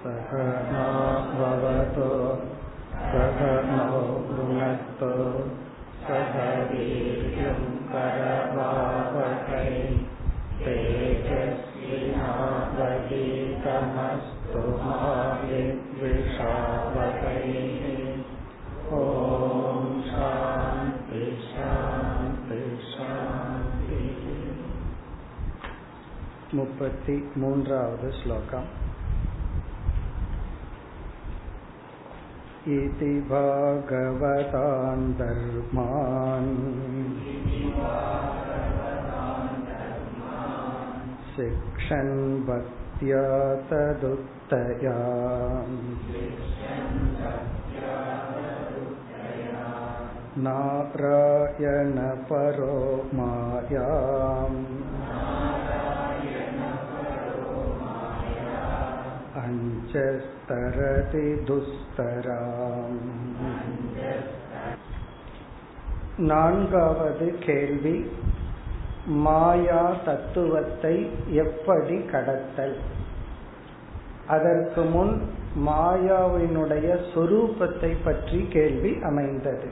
सहना भवतु सहनौ भुनस्तु सह वीर्यं करवावहै तेजस्विनावधीतमस्तु मा विद्विषावहैः ॐ शान्ति शान्ति शान्तिः मुपति मून्रावद् श्लोकम् इति भागवतान् धर्मान् शिक्षन् भक्त्या तदुत्तया नारायणपरो मायाम् अञ्चस्तरति दुस्तराम् நான்காவது கேள்வி மாயா தத்துவத்தை எப்படி கடத்தல் அதற்கு முன் மாயாவினுடைய சொரூபத்தை பற்றி கேள்வி அமைந்தது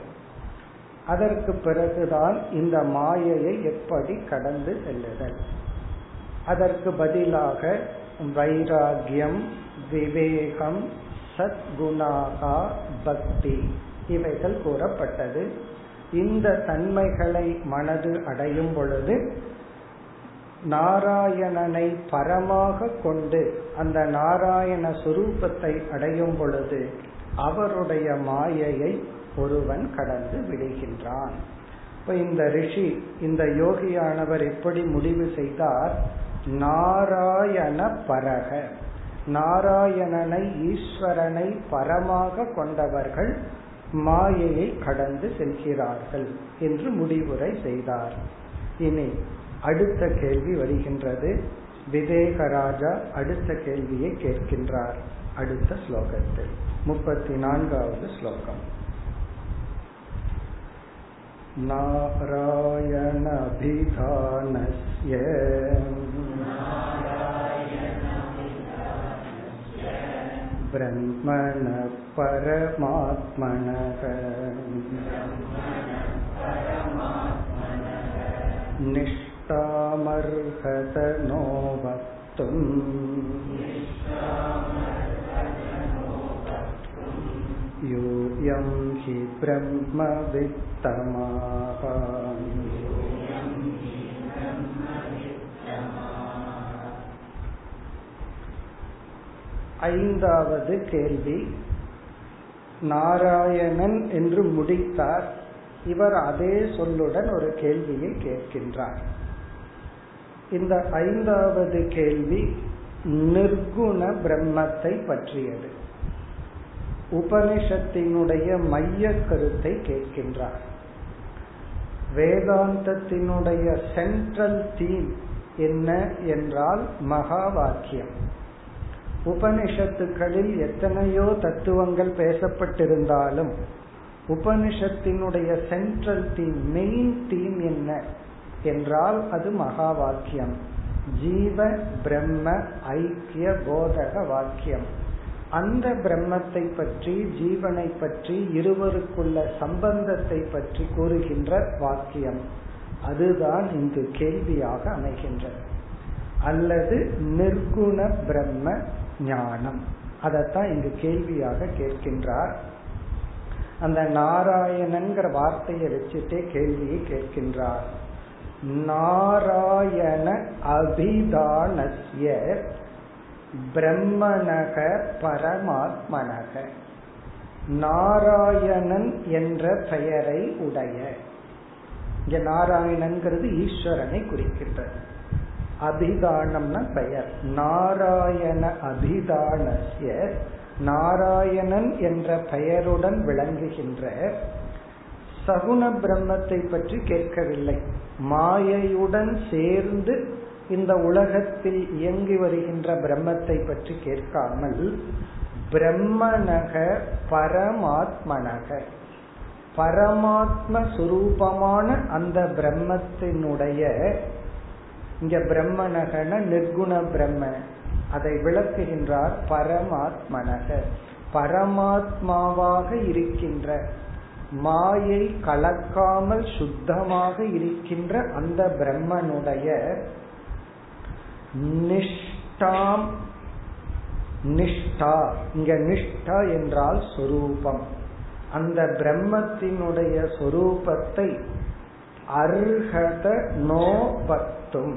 அதற்கு பிறகுதான் இந்த மாயையை எப்படி கடந்து செல்லுதல் அதற்கு பதிலாக வைராகியம் விவேகம் சத்குணாகா பக்தி. இவைகள் கூறப்பட்டது. இந்த தன்மைகளை மனது அடையும் பொழுது நாராயணனை பரமாக கொண்டு அந்த நாராயண சுரூபத்தை அடையும் பொழுது அவருடைய மாயையை ஒருவன் கடந்து விடுகின்றான். இப்ப இந்த ரிஷி இந்த யோகியானவர் எப்படி முடிவு செய்தார்? நாராயண பரக. நாராயணனை ஈஸ்வரனை பரமாக கொண்டவர்கள் மாயையை கடந்து செல்கிறார்கள் என்று முடிவுரை செய்தார். இனி அடுத்த கேள்வி வருகின்றது. விவேகராஜா அடுத்த கேள்வியை கேட்கின்றார். அடுத்த ஸ்லோகத்தில். முப்பத்தி நான்காவது ஸ்லோகம் நாராயணபிதானஸ்ய ब्रह्मण परमात्मनः निष्ठामर्हत नो वक्तुम् यूयं हि ब्रह्मवित्तमाः ஐந்தாவது கேள்வி. நாராயணன் என்று முடித்தார். இவர் அதே சொல்லுடன் ஒரு கேள்வியை கேட்கின்றார். இந்த ஐந்தாவது கேள்வி நிர்குண பிரம்மத்தை பற்றியது. உபனிஷத்தினுடைய மைய கருத்தை கேட்கின்றார். வேதாந்தத்தினுடைய சென்ட்ரல் தீம் என்ன என்றால் மகா வாக்கியம் உபனிஷத்துக்களில் எத்தனையோ தத்துவங்கள் பேசப்பட்டிருந்தாலும் உபனிஷத்தினுடைய சென்ட்ரல் தீம் மெயின் தீம் என்ன என்றால் அது மகா வாக்கியம் ஜீவ பிரம்ம ஐக்கிய போதக வாக்கியம். அந்த பிரம்மத்தை பற்றி ஜீவனை பற்றி இருவருக்குள்ள சம்பந்தத்தை பற்றி கூறுகின்ற வாக்கியம். அதுதான் இங்கு கேள்வியாக அமைகின்றது. அல்லது நிர்குண பிரம்ம ஞானம். அதைத்தான் இங்கு கேள்வியாக கேட்கின்றார். அந்த நாராயணன்கிற வார்த்தையை வச்சுட்டே கேள்வியை கேட்கின்றார். நாராயண அபிதானசிய பிரம்மணக பரமாத்மனக. நாராயணன் என்ற பெயரை உடைய. இங்க நாராயணன்கிறது ஈஸ்வரனை குறிக்கின்றது. அபிதானம்னா பெயர். நாராயண அபிதானசிய நாராயணன் என்ற பெயருடன் விளங்குகின்ற சகுண பிரம்மத்தை பற்றி கேட்கவில்லை. மாயையுடன் சேர்ந்து இந்த உலகத்தில் இயங்கி வருகின்ற பிரம்மத்தை பற்றி கேட்காமல் பிரம்மனக பரமாத்மனக. பரமாத்ம சுரூபமான அந்த பிரம்மத்தினுடைய இங்க பிரம்மனகன நிர்குண பிரம்ம. அதை விளக்குகின்றார் பரமாத்மனக. பரமாத்மாவாக இருக்கின்ற மாயை கலக்காமல் சுத்தமாக இருக்கின்ற அந்த பிரம்மனுடைய நிஷ்டாம் நிஷ்டா. இங்க நிஷ்டா என்றால் சொரூபம். அந்த பிரம்மத்தினுடைய சொரூபத்தை அர்ஹத மட்டும்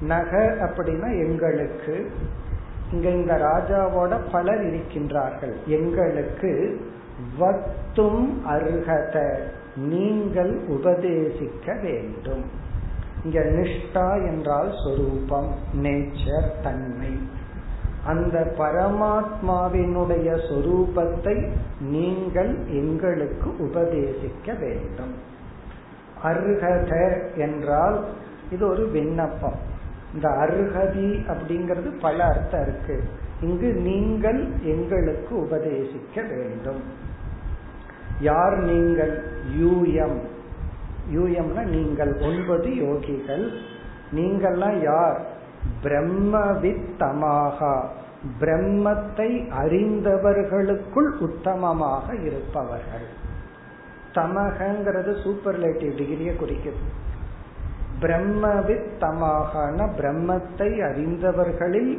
நக அப்படின்னா எங்களுக்கு. இங்க இந்த ராஜாவோட பலர் இருக்கின்றார்கள். எங்களுக்கு வத்தும் அருகத நீங்கள் உபதேசிக்க வேண்டும். இங்க நிஷ்டா என்றால் சொரூபம் நேச்சர் தன்மை. அந்த பரமாத்மாவினுடைய சொரூபத்தை நீங்கள் எங்களுக்கு உபதேசிக்க வேண்டும். அருகத என்றால் இது ஒரு விண்ணப்பம். இந்த அருகதி அப்படிங்கிறது பல அர்த்தம் இருக்கு. இங்கு நீங்கள் எங்களுக்கு உபதேசிக்க வேண்டும். யார் நீங்கள்? யூஎம். யூஎம்னா நீங்கள். ஒன்பது யோகிகள். நீங்கள்லாம் யார்? பிரம்மவித்தமாக. பிரம்மத்தை அறிந்தவர்களுக்குள் உத்தமமாக இருப்பவர்கள். தமகங்கிறது சூப்பர்லேட்டிவ் டிகிரியை குறிக்குது. பிரம்மவித் தமாகன பிரம்மத்தை அறிந்தவர்களில்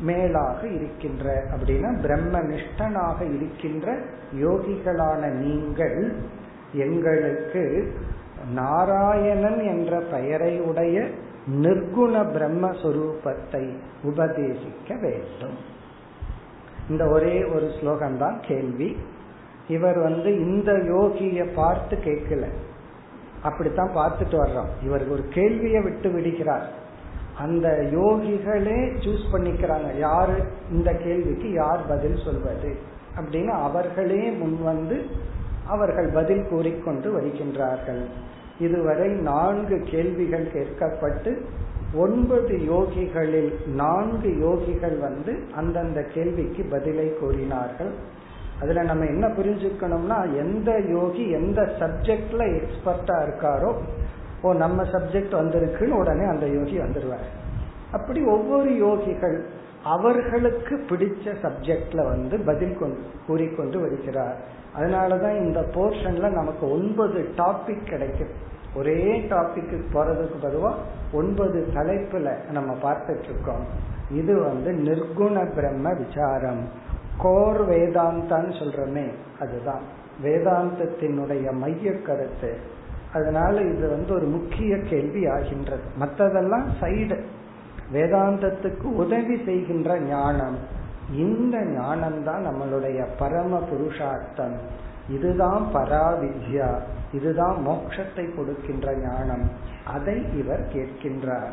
மேலாக இருக்கின்ற அப்படின்னா பிரம்ம நிஷ்டனாக இருக்கின்ற யோகிகளான நீங்கள் எங்களுக்கு நாராயணன் என்ற பெயரை உடைய நிர்குண பிரம்மஸ்வரூபத்தை உபதேசிக்க வேண்டும். இந்த ஒரே ஒரு ஸ்லோகம் தான் கேள்வி. இவர் வந்து இந்த யோகிய பார்த்து கேட்கல. அப்படித்தான் பார்த்துட்டு வர்றோம். இவர் ஒரு கேள்வியை விட்டு விடுகிறார். அந்த யோகிகளே சூஸ் பண்ணிக்கிறாங்க. யாரு? இந்த கேள்விக்கு யார் பதில் சொல்வது? அப்படின்னு அவர்களே முன் வந்து அவர்கள் பதில் கூறிக்கொண்டு வருகின்றார்கள். இதுவரை நான்கு கேள்விகள் கேட்கப்பட்டு ஒன்பது யோகிகளில் நான்கு யோகிகள் வந்து அந்தந்த கேள்விக்கு பதிலை கூறினார்கள். அதுல நம்ம என்ன புரிஞ்சுக்கணும்னா எந்த யோகி எந்த சப்ஜெக்ட்ல எக்ஸ்பர்ட்டா இருக்காரோ ஓ நம்ம சப்ஜெக்ட் வந்திருக்குன்னு உடனே அந்த யோகி வந்துடுவார் அப்படி ஒவ்வொரு யோகிகள் அவர்களுக்கு பிடிச்ச சப்ஜெக்ட்ல வந்து பதில் கொண்டு கூறிக்கொண்டு வருகிறார். அதனாலதான் இந்த போர்ஷன்ல நமக்கு ஒன்பது டாபிக் கிடைக்கும் ஒரே டாபிக்கு போறதுக்கு பதுவா ஒன்பது தலைப்புல நம்ம பார்த்துட்டு இருக்கோம். இது வந்து நிர்குண பிரம்ம விசாரம். கோர் வேதாந்தான்னு சொல்றமே அதுதான். வேதாந்தத்தினுடைய மைய கருத்து அதனால இது வந்து ஒரு முக்கிய கேள்வி ஆகின்றது. மற்றதெல்லாம் சைடு. வேதாந்தத்துக்கு உதவி செய்கின்ற ஞானம். இந்த ஞானம் தான் நம்மளுடைய பரம புருஷார்த்தம். இதுதான் பராவித்யா. இதுதான் மோட்சத்தை கொடுக்கின்ற ஞானம். அதை இவர் கேட்கின்றார்.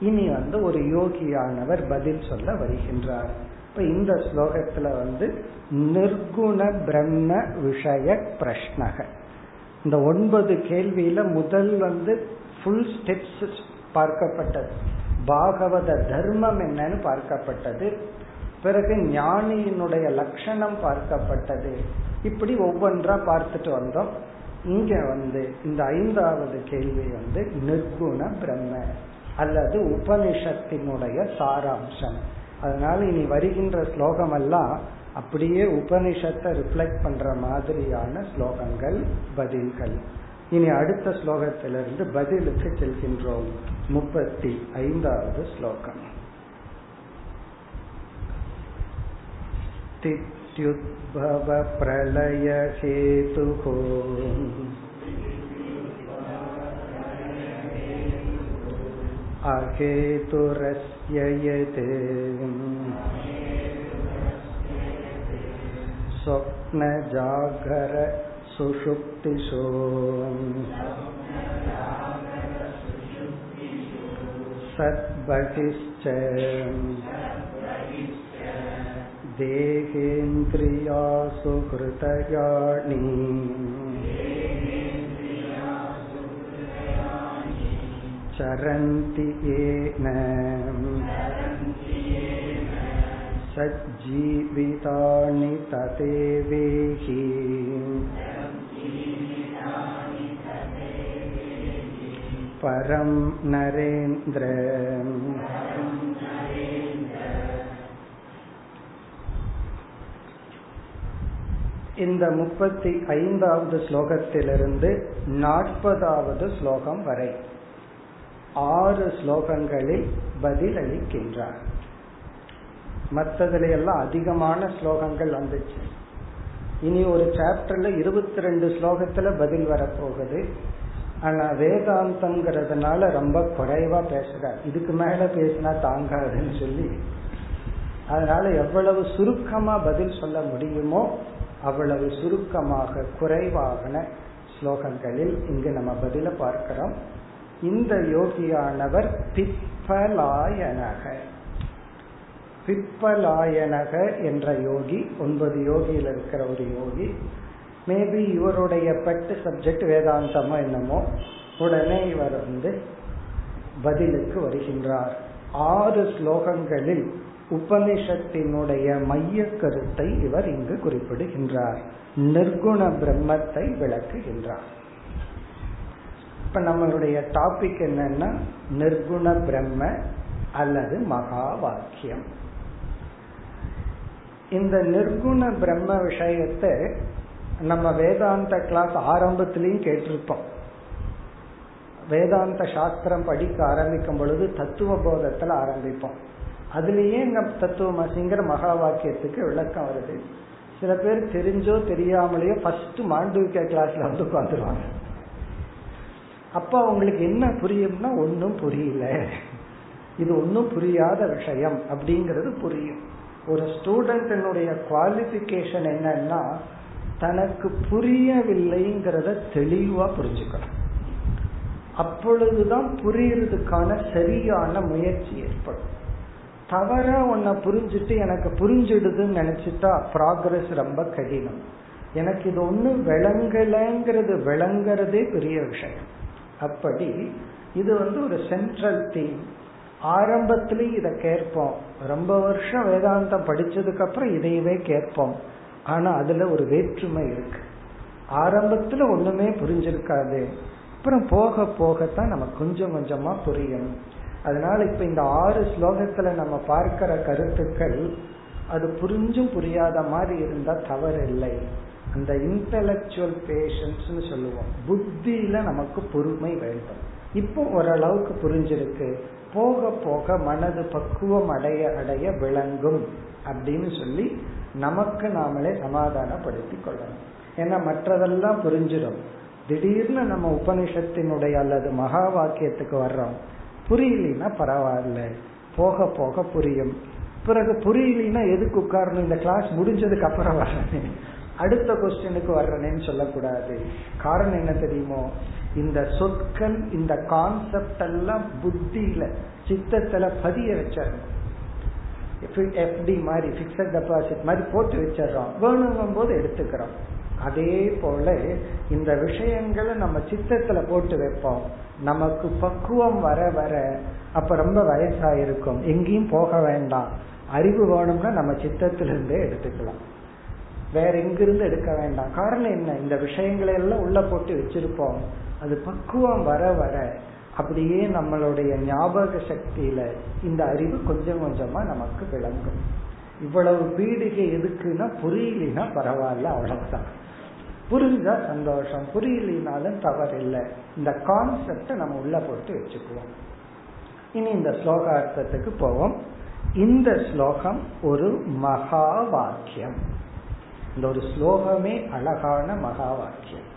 இனி வந்து ஒரு யோகியானவர் பதில் சொல்ல வருகின்றார். இப்ப இந்த ஸ்லோகத்துல வந்து நிர்குண பிரம்ம விஷய பிரஷ்னக. இந்த ஒன்பது கேள்வியில முதல் வந்து ஃபுல் ஸ்டெப்ஸ் பார்க்கப்பட்டது. பாகவத தர்மம் என்னன்னு பார்க்கப்பட்டது. பிறகு ஞானியினுடைய லட்சணம் பார்க்கப்பட்டது. இப்படி ஒவ்வொன்றா பார்த்துட்டு வந்தோம். இங்க வந்து இந்த ஐந்தாவது கேள்வி வந்து நிர்குண பிரம்ம அல்லது உபனிஷத்தினுடைய சாராம்சம். அதனால இனி வருகின்ற ஸ்லோகம் எல்லாம் அப்படியே உபனிஷத்தை ரிஃப்ளெக்ட் பண்ற மாதிரியான ஸ்லோகங்கள் பதில்கள். இனி அடுத்த ஸ்லோகத்திலிருந்து பதிலுக்கு செல்கின்றோம். முப்பத்தி ஐந்தாவது ஸ்லோகம். தித்யுத்பவ अहेतुरस्य यत् स्वप्नजागर सुषुप्तिषु सद्बहिश्च देहेन्द्रियासु हृदयाणि चरन्ति येन। सज्जीवितानि ततेवेहि परं नरेन्द्र। இந்த முப்பத்தி ஐந்தாவது ஸ்லோகத்திலிருந்து நாற்பதாவது ஸ்லோகம் வரை. ஆறு ஸ்லோகங்களில் பதிலளிக்கின்றார். மற்றதுல எல்லாம் அதிகமான ஸ்லோகங்கள் வந்துச்சு. இனி ஒரு சாப்டர்ல இருபத்தி ரெண்டு ஸ்லோகத்துல பதில் வரப்போகுது. ஆனா வேதாந்தம்ங்கிறதுனால ரொம்ப குறைவா பேசுறார். இதுக்கு மேல பேசினா தாங்காதுன்னு சொல்லி. அதனால எவ்வளவு சுருக்கமா பதில் சொல்ல முடியுமோ அவ்வளவு சுருக்கமாக குறைவாகன ஸ்லோகங்களில் இங்கு நம்ம பதில பார்க்கிறோம். இந்த யோகியானவர் பிப்பலாயனக பிப்பலாயனக என்ற யோகி ஒன்பது யோகியில் இருக்கிற ஒரு யோகி. மேபி இவருடைய பெட்டு சப்ஜெக்ட் வேதாந்தமோ என்னமோ உடனே இவர் வந்து பதிலுக்கு வருகின்றார். ஆறு ஸ்லோகங்களில் உபனிஷத்தினுடைய மைய கருத்தை இவர் இங்கு குறிப்பிடுகின்றார். நிர்குண பிரம்மத்தை விளக்குகின்றார். இப்ப நம்மளுடைய டாபிக் என்னன்னா நிர்குண பிரம்ம அல்லது மகா வாக்கியம் இந்த நிர்குண பிரம்ம விஷயத்தை நம்ம வேதாந்த கிளாஸ் ஆரம்பத்திலையும் கேட்டிருப்போம். வேதாந்த சாஸ்திரம் படிக்க ஆரம்பிக்கும் பொழுது தத்துவ போதத்துல ஆரம்பிப்போம். அதுலயே நம் தத்துவமசிங்கிற மகா வாக்கியத்துக்கு விளக்கம் வருது. சில பேர் தெரிஞ்சோ தெரியாமலேயோ ஃபர்ஸ்ட் மாண்டவிக்க கிளாஸ்ல வந்து உட்காந்துருவாங்க அப்ப அவங்களுக்கு என்ன புரியும்னா ஒன்னும் புரியல. இது ஒன்னும் புரியாத விஷயம் அப்படிங்கிறது புரியும். ஒரு ஸ்டூடெண்டினுடைய குவாலிபிகேஷன் என்னன்னா தனக்கு புரியவில்லைங்கிறத தெளிவா புரிஞ்சுக்கணும். அப்பொழுதுதான் புரியறதுக்கான சரியான முயற்சி ஏற்படும். தவறா உன்னை புரிஞ்சுட்டு எனக்கு புரிஞ்சிடுதுன்னு நினைச்சிட்டா ப்ராக்ரஸ் ரொம்ப கடினம். எனக்கு இது ஒன்றும் விளங்கலைங்கிறது விளங்குறதே பெரிய விஷயம். அப்படி இது வந்து ஒரு சென்ட்ரல் தீம் ஆரம்பத்திலேயே இதை கேட்போம். ரொம்ப வருஷம் வேதாந்தம் படிச்சதுக்கு அப்புறம் இதையவே கேட்போம். ஆனா அதுல ஒரு வேற்றுமை இருக்கு. ஆரம்பத்துல ஒண்ணுமே புரிஞ்சிருக்காது. அப்புறம் போக போகத்தான் நம்ம கொஞ்சம் கொஞ்சமா புரியும். அதனால இப்ப இந்த ஆறு ஸ்லோகத்துல நம்ம பார்க்கிற கருத்துக்கள் அது புரிஞ்சும் புரியாத மாதிரி இருந்தா தவறு இல்லை அந்த இன்டலக்சுவல் பேஷன்ஸ் சொல்லுவோம். புத்தியில நமக்கு பொறுமை வேண்டும். இப்போ ஓரளவுக்கு புரிஞ்சிருக்கு. போக போக மனது பக்குவம் அடைய அடைய விளங்கும் அப்படின்னு சொல்லி நமக்கு நாமளே சமாதானப்படுத்தி கொள்ளணும். ஏன்னா மற்றதெல்லாம் புரிஞ்சிடும். திடீர்னு நம்ம உபனிஷத்தினுடைய அல்லது மகா வாக்கியத்துக்கு வர்றோம். புரியலனா பரவாயில்ல. போக போக புரியும். பிறகு புரியலனா எதுக்கு உட்காரணும்? இந்த கிளாஸ் முடிஞ்சதுக்கு அப்புறம் வரணும். அடுத்த கொஸ்டினுக்கு வர்றேன்னு சொல்லக்கூடாது. காரணம் என்ன தெரியுமோ? இந்த சொற்கள் இந்த கான்செப்ட் எல்லாம் புத்தியில சித்தத்துல பதிய வச்சிடணும். எஃப்டி மாதிரி பிக்சட் டெபாசிட் மாதிரி போட்டு வச்சிடறோம். வேணுங்கும் போது எடுத்துக்கிறோம். அதே போல இந்த விஷயங்களை நம்ம சித்தத்துல போட்டு வைப்போம். நமக்கு பக்குவம் வர வர அப்ப ரொம்ப வயசாயிருக்கும். எங்கேயும் போக வேண்டாம். அறிவு வேணும்னா நம்ம சித்தத்திலிருந்தே எடுத்துக்கலாம். வேற எங்கிருந்து எடுக்க வேண்டாம். காரணம் என்ன? இந்த விஷயங்களை எல்லாம் உள்ள போட்டு வச்சிருப்போம். அது பக்குவம் வர வர அப்படியே நம்மளுடைய ஞாபக சக்தியில இந்த அறிவு கொஞ்சம் கொஞ்சமா நமக்கு விளங்கும். இவ்வளவு பீடிகை எதுக்குன்னா புரியலினா பரவாயில்ல அவ்வளவுதான். புரிஞ்சா சந்தோஷம்? புரியலினாலும் தவறில்லை. இந்த கான்செப்ட நம்ம உள்ள போட்டு வச்சுக்குவோம். இனி இந்த ஸ்லோகார்த்தத்துக்கு போவோம். இந்த ஸ்லோகம் ஒரு மகா வாக்கியம். இந்த ஒரு ஸ்லோகமே அழகான மகா வாக்கியம்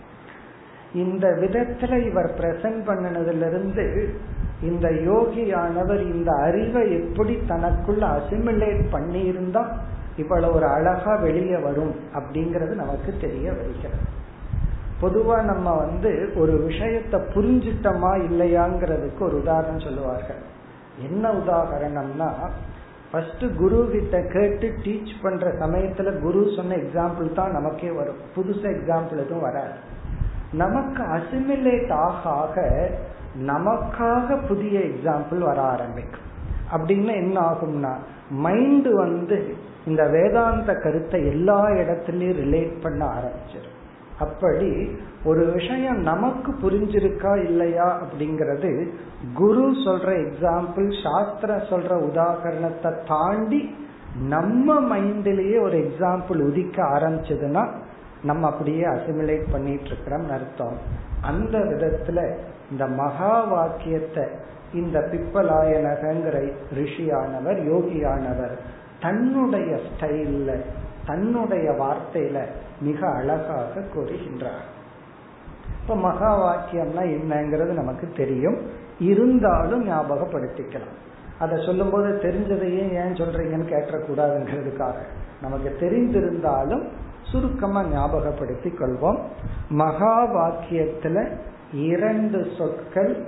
இந்த விதத்துல இவர் பிரசன்ட் பண்ணினதுல இருந்து இந்த யோகியானவர் இந்த அறிவை எப்படி தனக்குள்ள அசிமிலேட் பண்ணி இருந்தா இவ்வளவு ஒரு அழகா வெளியே வரும் அப்படிங்கறது நமக்கு தெரிய வருகிறது. பொதுவா நம்ம வந்து ஒரு விஷயத்த புரிஞ்சிட்டோமா இல்லையாங்கிறதுக்கு ஒரு உதாரணம் சொல்லுவார்கள். என்ன உதாரணம்னா ஃபர்ஸ்ட் குரு கிட்ட கேட்டு டீச் பண்ற சமயத்துல குரு சொன்ன எக்ஸாம்பிள் தான் நமக்கே வரும். புதுசா எக்ஸாம்பிள் எதுவும் வராது. நமக்கு அசிமிலேட் ஆக ஆக நமக்காக புதிய எக்ஸாம்பிள் வர ஆரம்பிக்கும். அப்படின்னா என்ன ஆகும்னா மைண்ட் வந்து இந்த வேதாந்த கருத்தை எல்லா இடத்துலயும் ரிலேட் பண்ண ஆரம்பிச்சிடும் அப்படி ஒரு விஷயம் நமக்கு புரிஞ்சிருக்கா இல்லையா அப்படிங்கறது குரு சொல்ற எக்ஸாம்பிள் சாஸ்திர சொல்ற உதாகரணத்தை தாண்டி நம்ம மைண்ட்லயே ஒரு எக்ஸாம்பிள் உதிக்க ஆரம்பிச்சதுன்னா நம்ம அப்படியே அசிமிலேட் பண்ணிட்டு இருக்கிறோம் அர்த்தம். அந்த விதத்துல இந்த மகா வாக்கியத்தை இந்த பிப்பலாயனகங்கிற ரிஷியானவர் யோகியானவர் தன்னுடைய ஸ்டைல்ல தன்னுடைய வார்த்தையில மிக அழகாக கூறுகின்றார். இப்ப மகா வாக்கியம்னா என்னங்கிறது நமக்கு தெரியும். இருந்தாலும் ஞாபகப்படுத்திக்கலாம். அதை சொல்லும் போது தெரிஞ்சதையே ஏன் சொல்றீங்கன்னு கேட்டக்கூடாதுங்கிறதுக்காக நமக்கு தெரிந்திருந்தாலும் சுருக்கமா ஞாபகப்படுத்தி கொள்வோம். மகா வாக்கியத்துல இரண்டு சொற்கள்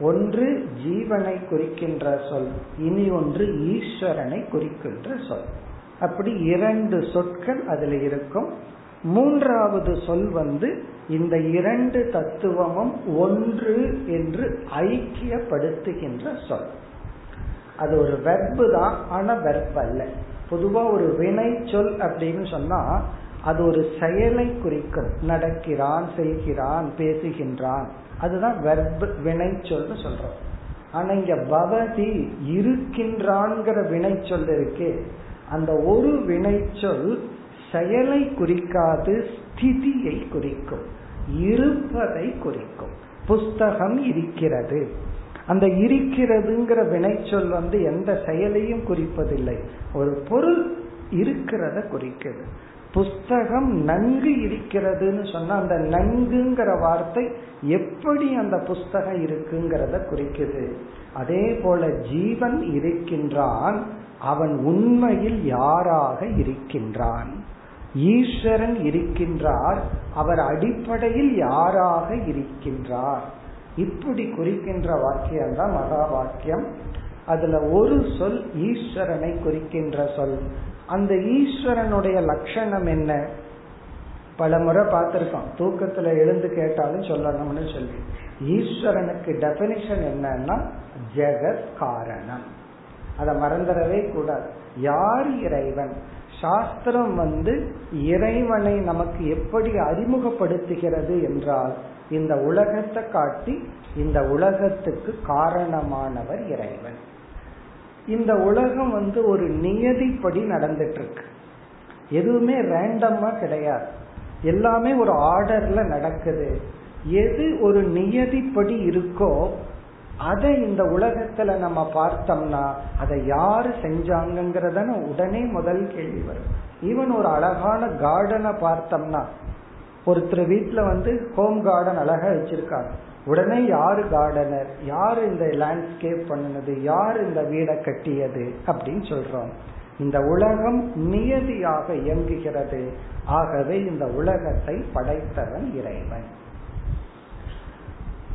ஒன்று ஜீவனை குறிக்கின்ற சொல் இனி ஒன்று ஈஸ்வரனை குறிக்கின்ற சொல். அப்படி இரண்டு சொற்கள் அதுல இருக்கும். மூன்றாவது சொல் வந்து இந்த இரண்டு தத்துவமும் ஒன்று என்று ஐக்கியப்படுத்துகின்ற சொல். அது ஒரு வெர்பு தான் ஆனா வெர்ப் அல்ல. பொதுவா ஒரு வினை சொல் அப்படின்னு சொன்னா அது ஒரு செயலை குறிக்கும். நடக்கிறான் செய்கிறான் பேசுகின்றான். அதுதான் வெர்பு வினை சொல்னு சொல்றோம். ஆனா இங்க பவதி இருக்கின்றான்கிற வினை சொல் இருக்கே. அந்த ஒரு வினை சொல் செயலை குறிக்காது ஸ்திதியை குறிக்கும் இருப்பதை குறிக்கும். புஸ்தகம் இருக்கிறது. அந்த இருக்கிறதுங்கிற வினைச்சொல் வந்து எந்த செயலையும் குறிப்பதில்லை. ஒரு பொருள் இருக்கிறத குறிக்குது. புஸ்தகம் நன்கு இருக்கிறதுன்னு சொன்னா அந்த நன்குங்கிற வார்த்தை எப்படி அந்த புஸ்தகம் இருக்குங்கிறத குறிக்குது. அதே போல ஜீவன் இருக்கின்றான் அவன் உண்மையில் யாராக இருக்கின்றான்? ஈஸ்வரன் இருக்கின்றார் அவர் அடிப்படையில் யாராக இருக்கின்றார்? இப்படி குறிக்கின்ற வாக்கியம் தான் மகா வாக்கியம் அதுல ஒரு சொல் ஈஸ்வரனை குறிக்கின்ற சொல். அந்த ஈஸ்வரனுடைய லட்சணம் என்ன? பல முறை பார்த்திருக்கோம். தூக்கத்துல எழுந்து கேட்டாலும் சொல்லணும்னு சொல்லி. ஈஸ்வரனுக்கு டெபினிஷன் என்னன்னா ஜெகத் காரணம். அதை மறந்துடவே கூடாது. யார் இறைவன்? சாஸ்திரம் வந்து இறைவனை நமக்கு எப்படி அறிமுகப்படுத்துகிறது என்றால் இந்த உலகத்தை காட்டி இந்த உலகத்துக்கு காரணமானவர் இறைவன். இந்த உலகம் வந்து ஒரு நியதிப்படி நடந்துட்டு இருக்கு எதுவுமே ரேண்டமா கிடையாது. எல்லாமே ஒரு ஆர்டர்ல நடக்குது. எது ஒரு நியதிப்படி இருக்கோ அதை இந்த உலகத்துல நம்ம பார்த்தோம்னா அதை யாரு செஞ்சாங்கிறத உடனே முதல் கேள்வி வரும். ஈவன் ஒரு அழகான கார்டனை பார்த்தோம்னா ஒருத்தர் வீட்டுல வந்து ஹோம் கார்டன் அழகா வச்சிருக்காங்க. உடனே யாரு கார்டனர் யாரு இந்த லேண்ட்ஸ்கேப் பண்ணினது? யாரு இந்த வீடை கட்டியது? அப்படின்னு சொல்றோம். இந்த உலகம் நியதியாக இயங்குகிறது. ஆகவே இந்த உலகத்தை படைத்தவன் இறைவன்.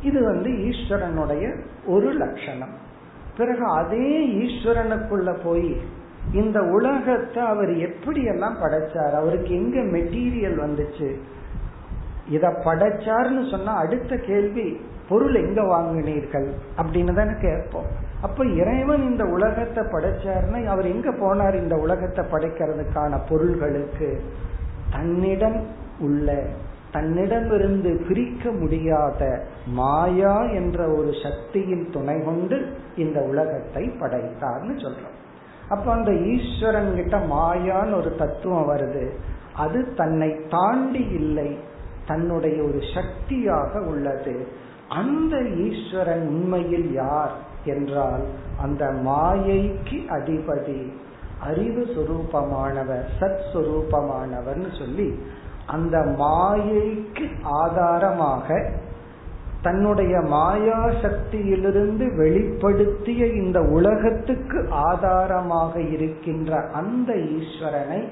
இது வந்து ஈஸ்வரனுடைய ஒரு லட்சணம். பிறகு அதே ஈஸ்வரனுக்குள்ள போய் இந்த உலகத்தை அவர் எப்படி எல்லாம் படைச்சார்? அவருக்கு எங்க மெட்டீரியல் வந்துச்சு? இத படைச்சார்னு சொன்னா அடுத்த கேள்வி பொருள் எங்க வாங்கினீர்கள்? அப்படின்னு தானே கேட்போம். அப்ப இறைவன் இந்த உலகத்தை படைச்சார்னா அவர் எங்க போனார் இந்த உலகத்தை படைக்கிறதுக்கான பொருள்களுக்கு? தன்னிடம் உள்ள தன்னிடமிருந்து பிரிக்க முடியாத மாயா என்ற ஒரு சக்தியின் துணை கொண்டு இந்த உலகத்தை படைத்தார்னு சொல்றோம். அப்ப அந்த ஈஸ்வரன் கிட்ட மாயான்னு ஒரு தத்துவம் வருது. அது தன்னை தாண்டி இல்லை. தன்னுடைய ஒரு சக்தியாக உள்ளது. அந்த ஈஸ்வரன் உண்மையில் யார் என்றால் அந்த மாயைக்கு அதிபதி அறிவு சுரூபமானவர் சத் சுரூபமானவர்னு சொல்லி அந்த மாயைக்கு ஆதாரமாக தன்னுடைய மாயா சக்தியிலிருந்து வெளிப்படுத்திய இந்த உலகத்துக்கு ஆதாரமாக இருக்கின்ற அந்த ஈஸ்வரனை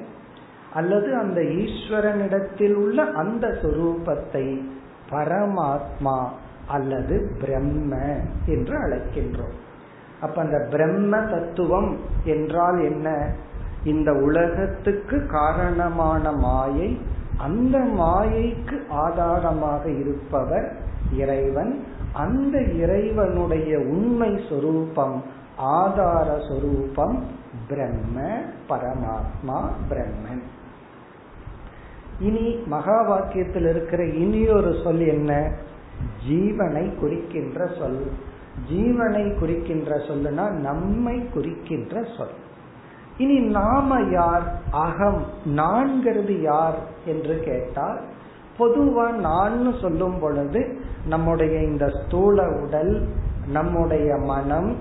அல்லது அந்த ஈஸ்வரனிடத்தில் உள்ள அந்த சொரூபத்தை பரமாத்மா அல்லது பிரம்ம என்று அழைக்கின்றோம். அப்ப அந்த பிரம்ம தத்துவம் என்றால் என்ன? இந்த உலகத்துக்கு காரணமான மாயை அந்த மாயைக்கு ஆதாரமாக இருப்பவர் இறைவன். அந்த இறைவனுடைய உண்மை சொரூபம் ஆதார சொரூபம் பிரம்ம பரமாத்மா பிரம்மன். இனி மகா வாக்கியத்தில் இருக்கிற இனியொரு சொல் என்ன? ஜீவனை குறிக்கின்ற சொல். ஜீவனை குறிக்கின்ற சொல்லுனா நம்மை குறிக்கின்ற சொல். இனி நாம யார்? அகம். நான்கிறது யார் என்று கேட்டால் பொதுவா நான் சொல்லும் பொழுது நம்முடைய இந்த ஸ்தூல உடல் நம்முடைய மனம்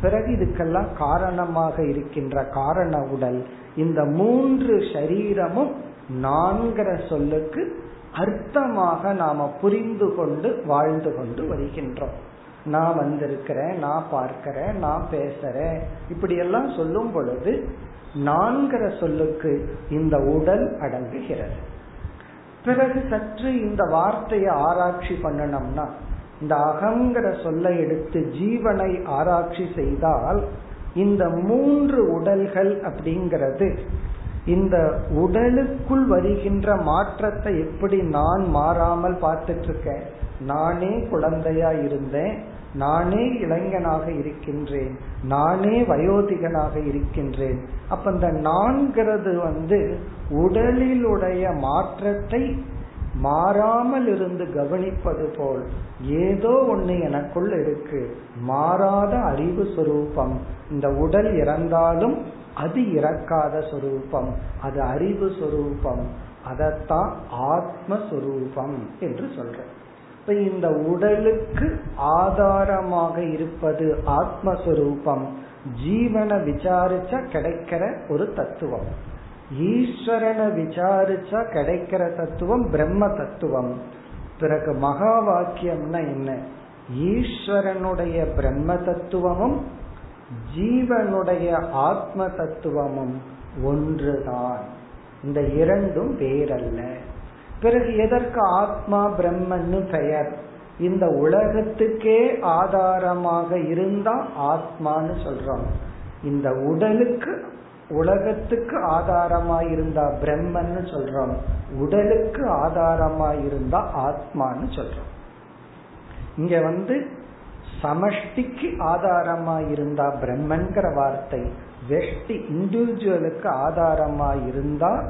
பிறகு இதுக்கெல்லாம் காரணமாக இருக்கின்ற காரண உடல் இந்த மூன்று சரீரமும் நான்கிற சொல்லுக்கு அர்த்தமாக நாம புரிந்து கொண்டு வாழ்ந்து கொண்டு வருகின்றோம். நான் வந்திருக்கிறேன் நான் பார்க்கிறேன் நான் பேசுறேன். இப்படி எல்லாம் சொல்லும் பொழுது நான்கிற சொல்லுக்கு இந்த உடல் அடங்குகிறது. பிறகு சற்று இந்த வார்த்தையை ஆராய்ச்சி பண்ணணும்னா இந்த அகங்கிற சொல்லை எடுத்து ஜீவனை ஆராய்ச்சி செய்தால் இந்த மூன்று உடல்கள் அப்படிங்கிறது இந்த உடலுக்குள் வருகின்ற மாற்றத்தை எப்படி நான் மாறாமல் பார்த்துட்டு இருக்கேன்? நானே குழந்தையா இருந்தேன். நானே இளைஞனாக இருக்கின்றேன். நானே வயோதிகனாக இருக்கின்றேன். அப்ப இந்த நான்கிறது வந்து உடலிலுடைய மாற்றத்தை மாறாமல் இருந்து கவனிப்பது போல் ஏதோ ஒண்ணு எனக்குள் இருக்கு. மாறாத அறிவு சுரூபம். இந்த உடல் இறந்தாலும் அது இறக்காத சொரூபம். அது அறிவு சொரூபம். அதத்தான் ஆத்மஸ்வரூபம் என்று சொல்றேன் இப்ப இந்த உடலுக்கு ஆதாரமாக இருப்பது ஆத்மஸ்வரூபம். ஜீவனை விசாரிச்சா கிடைக்கிற ஒரு தத்துவம். ஈஸ்வரனை விசாரிச்சா கிடைக்கிற தத்துவம் பிரம்ம தத்துவம். பிறகு மகா வாக்கியம்னா என்ன? ஈஸ்வரனுடைய பிரம்ம தத்துவமும் ஜீவனுடைய ஆத்ம தத்துவமும் ஒன்றுதான். இந்த இரண்டும் வேறல்ல. பிறகு எதற்கு ஆத்மா பிரம்மன்னு பெயர்? இந்த உலகத்துக்கே ஆதாரமாக இருந்தா ஆத்மான்னு சொல்றோம். இந்த உடலுக்கு உலகத்துக்கு ஆதாரமா இருந்தா பிரம்மன்னு சொல்றோம். உடலுக்கு ஆதாரமா இருந்தா ஆத்மான்னு சொல்றோம். இங்க வந்து சமஷ்டிக்கு ஆதாரமா இருந்தா பிரம்மன்கிற வார்த்தை வெஷ்டி இண்டிவிஜுவலுக்கு ஆதாரமா இருந்தா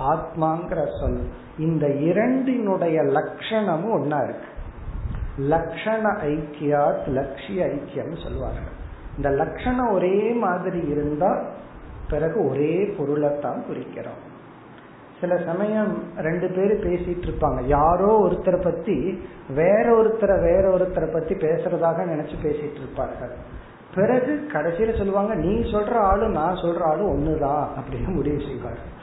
ஆத்மாங்கிற சொல். இந்த இரண்டினுடைய லட்சணமும் ஒன்னா இருக்கு. லட்சண ஐக்கியாத் லட்சிய ஐக்கியம் சொல்வார்கள் இந்த லட்சணம் ஒரே மாதிரி இருந்தா பிறகு ஒரே பொருளைத்தான் குறிக்கிறோம். சில சமயம் ரெண்டு பேரும் பேசிட்டு இருப்பாங்க. யாரோ ஒருத்தரை பத்தி வேற ஒருத்தரை வேற ஒருத்தரை பத்தி பேசுறதாக நினைச்சு பேசிட்டு இருப்பார்கள். பிறகு கடைசியில சொல்லுவாங்க நீ சொல்ற ஆளும் நான் சொல்ற ஆளும் ஒண்ணுதான் அப்படின்னு முடிவு செய்வார்கள்.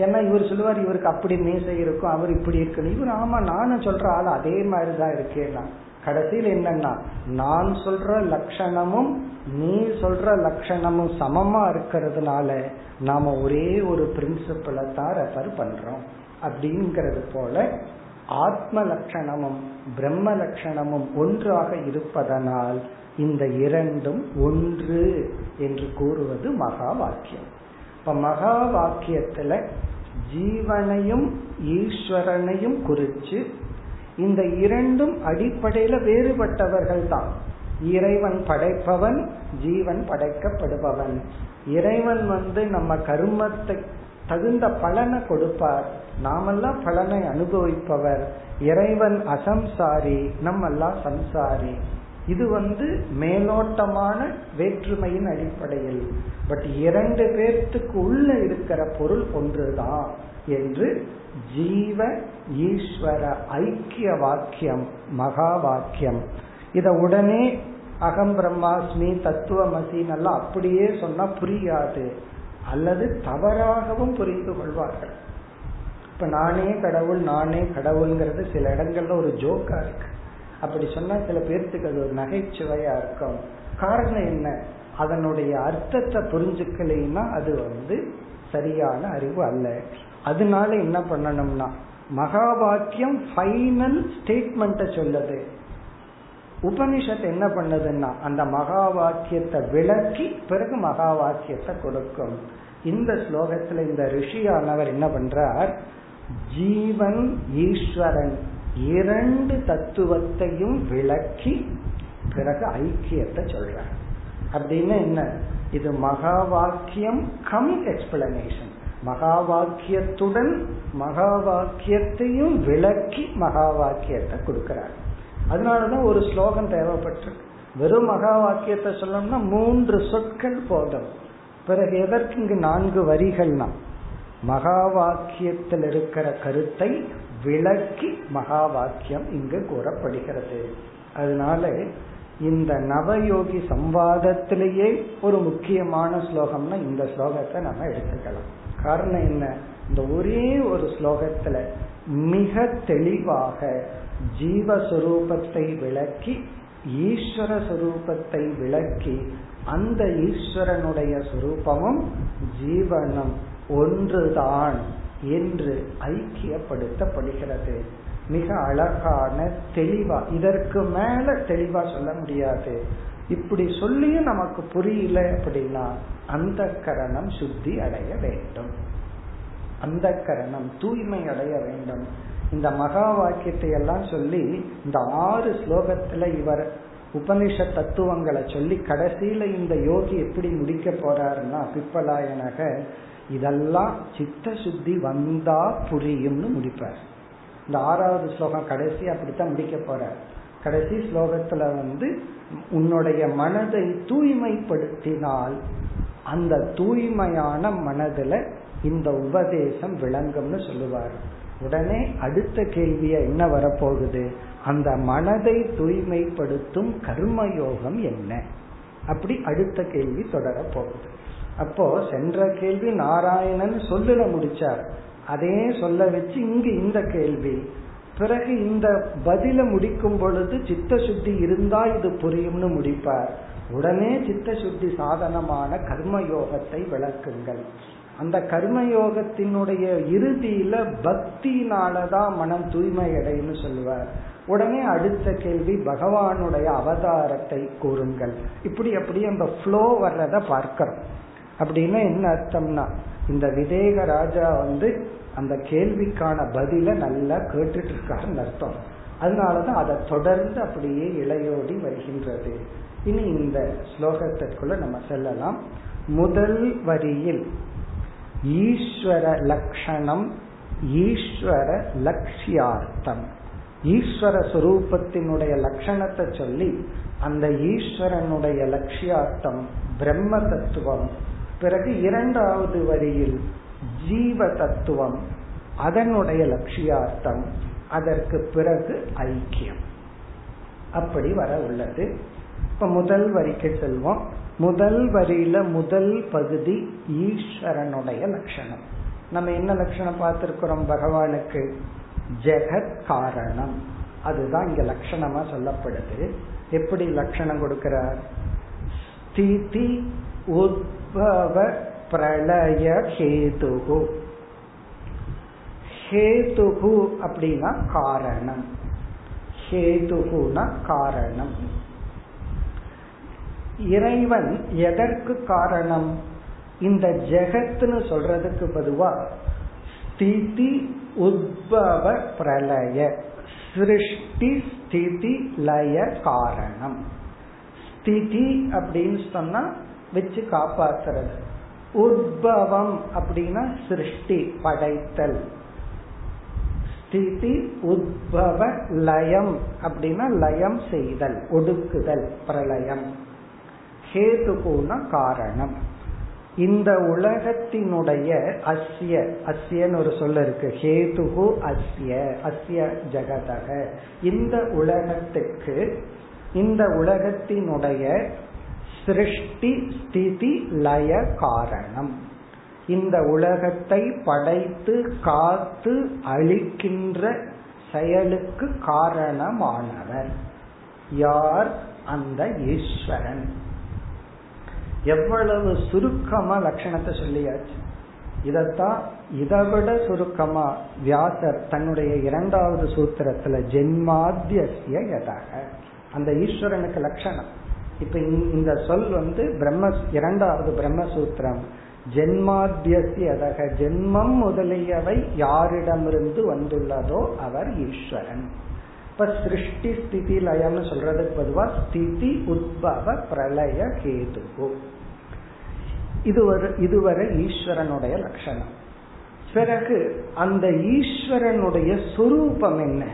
ஏன்னா இவர் சொல்லுவார் இவருக்கு அப்படி மீசை இருக்கும் அவர் இப்படி இருக்கணும் இவர் ஆமா நானும் சொல்ற ஆள் அதே மாதிரிதான் இருக்கேன்னா. கடைசியில் என்னன்னா நான் சொல்ற லட்சணமும் நீ சொல்ற லட்சணமும் சமமா இருக்கிறதுனால நாம ஒரே ஒரு பிரின்சிபலை தான் ரெஃபர் பண்றோம். அப்படிங்கிறது போல ஆத்ம லட்சணமும் பிரம்ம லட்சணமும் ஒன்றாக இருப்பதனால் இந்த இரண்டும் ஒன்று என்று கூறுவது மகா வாக்கியம். இப்ப மகா வாக்கியத்துல ஜீவனையும் ஈஸ்வரனையும் குறிச்சு இந்த இரண்டும் அடிப்படையில வேறுபட்டவர்கள் தான் இறைவன் படைப்பவன் ஜீவன் படைக்கப்படுபவன். இறைவன் வந்து நம்ம கருமத்தை தகுந்த பலனை கொடுப்பார். நாமெல்லாம் பலனை அனுபவிப்பவர். இறைவன் அசம்சாரி நம்மெல்லாம் சம்சாரி. இது வந்து மேலோட்டமான வேற்றுமையின் அடிப்படையில். பட் இரண்டு பேர்த்துக்கு உள்ள இருக்கிற பொருள் ஒன்றுதான் என்று ஜீவ ஈஸ்வர ஐக்கிய வாக்கியம் மகா வாக்கியம். இத உடனே அகம் பிரம்மாஸ்மி தத்துவமசின் எல்லாம் அப்படியே சொன்னா புரியாது. அல்லது தவறாகவும் புரிந்து கொள்வார்கள். இப்ப நானே கடவுள் நானே கடவுள்ங்கிறது சில இடங்கள்ல ஒரு ஜோக்கா இருக்கு. அப்படி சொன்னா சில பேர்த்துக்கு அது ஒரு நகைச்சுவையா இருக்கும். காரணம் என்ன? அதனுடைய அர்த்தத்தை புரிஞ்சுக்கலைன்னா அது வந்து சரியான அறிவு அல்ல. அதனால என்ன பண்ணணும்னா மகா வாக்கியம் ஃபைனல் ஸ்டேட்மெண்ட்டை சொல்லுது. உபனிஷத் என்ன பண்ணுதுன்னா அந்த மகா வாக்கியத்தை விளக்கி பிறகு மகா வாக்கியத்தை கொடுக்கும். இந்த ஸ்லோகத்துல இந்த ரிஷியானவர் என்ன பண்றார்? ஜீவன் ஈஸ்வரன் இரண்டு தத்துவத்தையும் விளக்கி பிறகு ஐக்கியத்தை சொல்ற அப்படின்னு என்ன? இது மகா வாக்கியம் கம் எக்ஸ்பிளனேஷன் மகா வாக்கியத்துடன் மகா வாக்கியத்தையும் விளக்கி மகா வாக்கியத்தை கொடுக்கிறார். அதனாலதான் ஒரு ஸ்லோகம் தேவைப்பட்டிருக்கு. வெறும் மகா வாக்கியத்தை சொல்லணும்னா மூன்று சொற்கள் போதும். பிறகு எதற்கு இங்கு நான்கு வரிகள்னா? மகா வாக்கியத்தில் இருக்கிற கருத்தை விளக்கி மகா வாக்கியம் இங்கு கூறப்படுகிறது. அதனால இந்த நவயோகி சம்வாதத்திலேயே ஒரு முக்கியமான ஸ்லோகம்னா இந்த ஸ்லோகத்தை நம்ம எடுத்துக்கலாம். காரணம் என்ன? இந்த ஒரே ஒரு ஸ்லோகத்துல மிக தெளிவாக ஜீவஸ்வரூபத்தை விளக்கி ஈஸ்வர சுரூபத்தை விளக்கி அந்த ஈஸ்வரனுடைய சுரூபமும் ஜீவனம் ஒன்றுதான். என்று ஐக்கியப்படுத்தப்படுகிறது. மிக அழகான தெளிவா இதற்கு மேல தெளிவா சொல்ல முடியாது. இப்படி சொல்லியும் நமக்கு புரியல அப்படின்னா அந்த கரணம் சுத்தி அடைய வேண்டும். அந்த கரணம் தூய்மை அடைய வேண்டும். இந்த மகா வாக்கியத்தை எல்லாம் சொல்லி இந்த ஆறு ஸ்லோகத்துல இவர் உபனிஷ தத்துவங்களை சொல்லி கடைசியில இந்த யோகி எப்படி முடிக்க போறாருன்னா பிப்பலாயனக இதெல்லாம் சித்த சுத்தி வந்தா புரியும்னு முடிப்பார். இந்த ஆறாவது ஸ்லோகம் கடைசி அப்படித்தான் முடிக்க போற கடைசி ஸ்லோகத்துல வந்து உன்னுடைய மனதை தூய்மைப்படுத்தினால் அந்த தூய்மையான மனதுல இந்த உபதேசம் விளங்கும்னு சொல்லுவார். உடனே அடுத்த கேள்விய என்ன வரப்போகுது? அந்த மனதை தூய்மைப்படுத்தும் கர்மயோகம் என்ன? அப்படி அடுத்த கேள்வி தொடர போகுது. அப்போ சென்ற கேள்வி நாராயணன் சொல்லுல முடிச்சார். அதே சொல்ல வச்சு இங்கு இந்த கேள்வி. பிறகு இந்த பதில முடிக்கும் பொழுது சித்த சுத்தி இருந்தா இது புரியும்னு முடிப்பார். உடனே சித்த சுத்தி சாதனமான கர்மயோகத்தை விளக்குங்கள். அந்த கர்மயோகத்தினுடைய இறுதியில பக்தினாலதான் மனம் தூய்மை அடையும்னு சொல்லுவார். உடனே அடுத்த கேள்வி பகவானுடைய அவதாரத்தை கூறுங்கள். இப்படி அப்படி அந்த ஃப்ளோ வர்றத பார்க்கிறோம். அப்படின்னா என்ன அர்த்தம்னா இந்த விதேக ராஜா வந்து அந்த கேள்விக்கான பதில நல்லா கேட்டுட்டு இருக்காருன்னு அர்த்தம். அதனாலதான் அதை தொடர்ந்து அப்படியே இளையோடி வருகின்றது. இனி இந்த ஸ்லோகத்திற்குள்ள நம்ம செல்லலாம். முதல் வரியில் ஈஸ்வர லட்சணம் ஈஸ்வர லட்சியார்த்தம். ஈஸ்வர சுரூபத்தினுடைய லட்சணத்தை சொல்லி அந்த ஈஸ்வரனுடைய லட்சியார்த்தம் பிரம்ம தத்துவம் பிறகு இரண்டாவது வரியில் ஜீவ தத்துவம் அதனுடைய லட்சியார்த்தம் அதற்கு பிறகு ஐக்கியம். அப்படி வர உள்ளது. இப்ப முதல் வரிக்கு செல்வோம். முதல் வரியில முதல் பகுதி ஈஸ்வரனுடைய லட்சணம். நம்ம என்ன லட்சணம் பார்த்திருக்கிறோம் பகவானுக்கு? ஜெகத் காரணம். அதுதான் இங்க லட்சணமா சொல்லப்படுது. எப்படி லட்சணம் கொடுக்கிறார்? ஸ்திதி உத்பவ பிரளய ஹேதுகு ஹேதுகு அப்படின்னா காரணம். ஹேதுகுனா காரணம். இறைவன் எதற்கு காரணம்? இந்த ஜெகத்னு சொல்றதுக்கு பொதுவா ஸ்திதி உத்பவ பிரளய சிருஷ்டி ஸ்திதி லய காரணம். ஸ்திதி அப்படின்னு சொன்னா வச்சு காப்பாற்றுறது உத்பவம் அப்படின்னா சிருஷ்டி படைத்தல். ஸ்திதி உத்பவ லயம் அப்படின்னா லயம் செய்தல் ஒடுக்குதல் பிரளயம். ஹேதுகுன காரணம். இந்த உலகத்தினுடைய அஸ்ய அஸ்யன்னு ஒரு சொல்ல இருக்கு. ஹேதுகு அஸ்ய அஸ்ய ஜெகதக. இந்த உலகத்துக்கு இந்த உலகத்தினுடைய சிருஷ்டி ஸ்திதி லய காரணம். இந்த உலகத்தை படைத்து காத்து அழிக்கின்ற செயலுக்கு காரணமானவர். யார்? அந்த ஈஸ்வரன். எவ்வளவு சுருக்கமா லட்சணத்தை சொல்லியாச்சு. இதத்தான் இதை விட சுருக்கமா வியாசர் தன்னுடைய இரண்டாவது சூத்திரத்துல ஜென்மாத்திய அந்த ஈஸ்வரனுக்கு லட்சணம். இப்ப இந்த சொல் வந்து பிரம்ம இரண்டாவது பிரம்மசூத்திரம். ஜென்மாத்தியசியதக ஜென்மம் முதலியவை யாரிடமிருந்து வந்துள்ளதோ அவர் ஈஸ்வரன். இப்ப சிருஷ்டி ஸ்திதி லயம்னு சொல்றதுக்கு பொதுவா ஸ்திதி உத்பவ பிரளய கேதுகு. இது ஒரு இதுவரை ஈஸ்வரனுடைய லட்சணம். பிறகு அந்த ஈஸ்வரனுடைய சொரூபம் என்ன?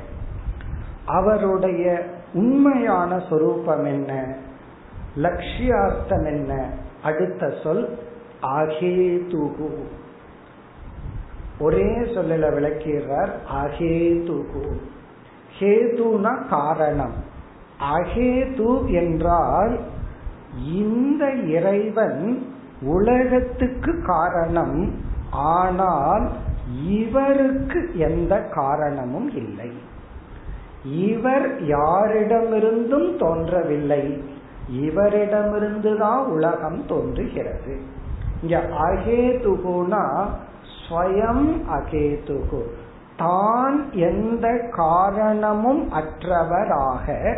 அவருடைய உண்மையான சொரூபம் என்ன? லட்சியார்த்தம் என்ன? அடுத்த சொல் அகேதுகு ஒரே சொல்லல விளக்கிறார் அகேதுகு ஹேதுனா காரணம். அகேது என்றால் இந்த இறைவன் உலகத்துக்கு காரணம். ஆனால் இவருக்கு எந்த காரணமும் இல்லை. இவர் யாரிடமிருந்தும் தோன்றவில்லை. இவரிடமிருந்துதான் உலகம் தோன்றுகிறது. இங்க அகேதுகுனா ஸ்வயம் அகேதுகு. தான் எந்த காரணமும் அற்றவராக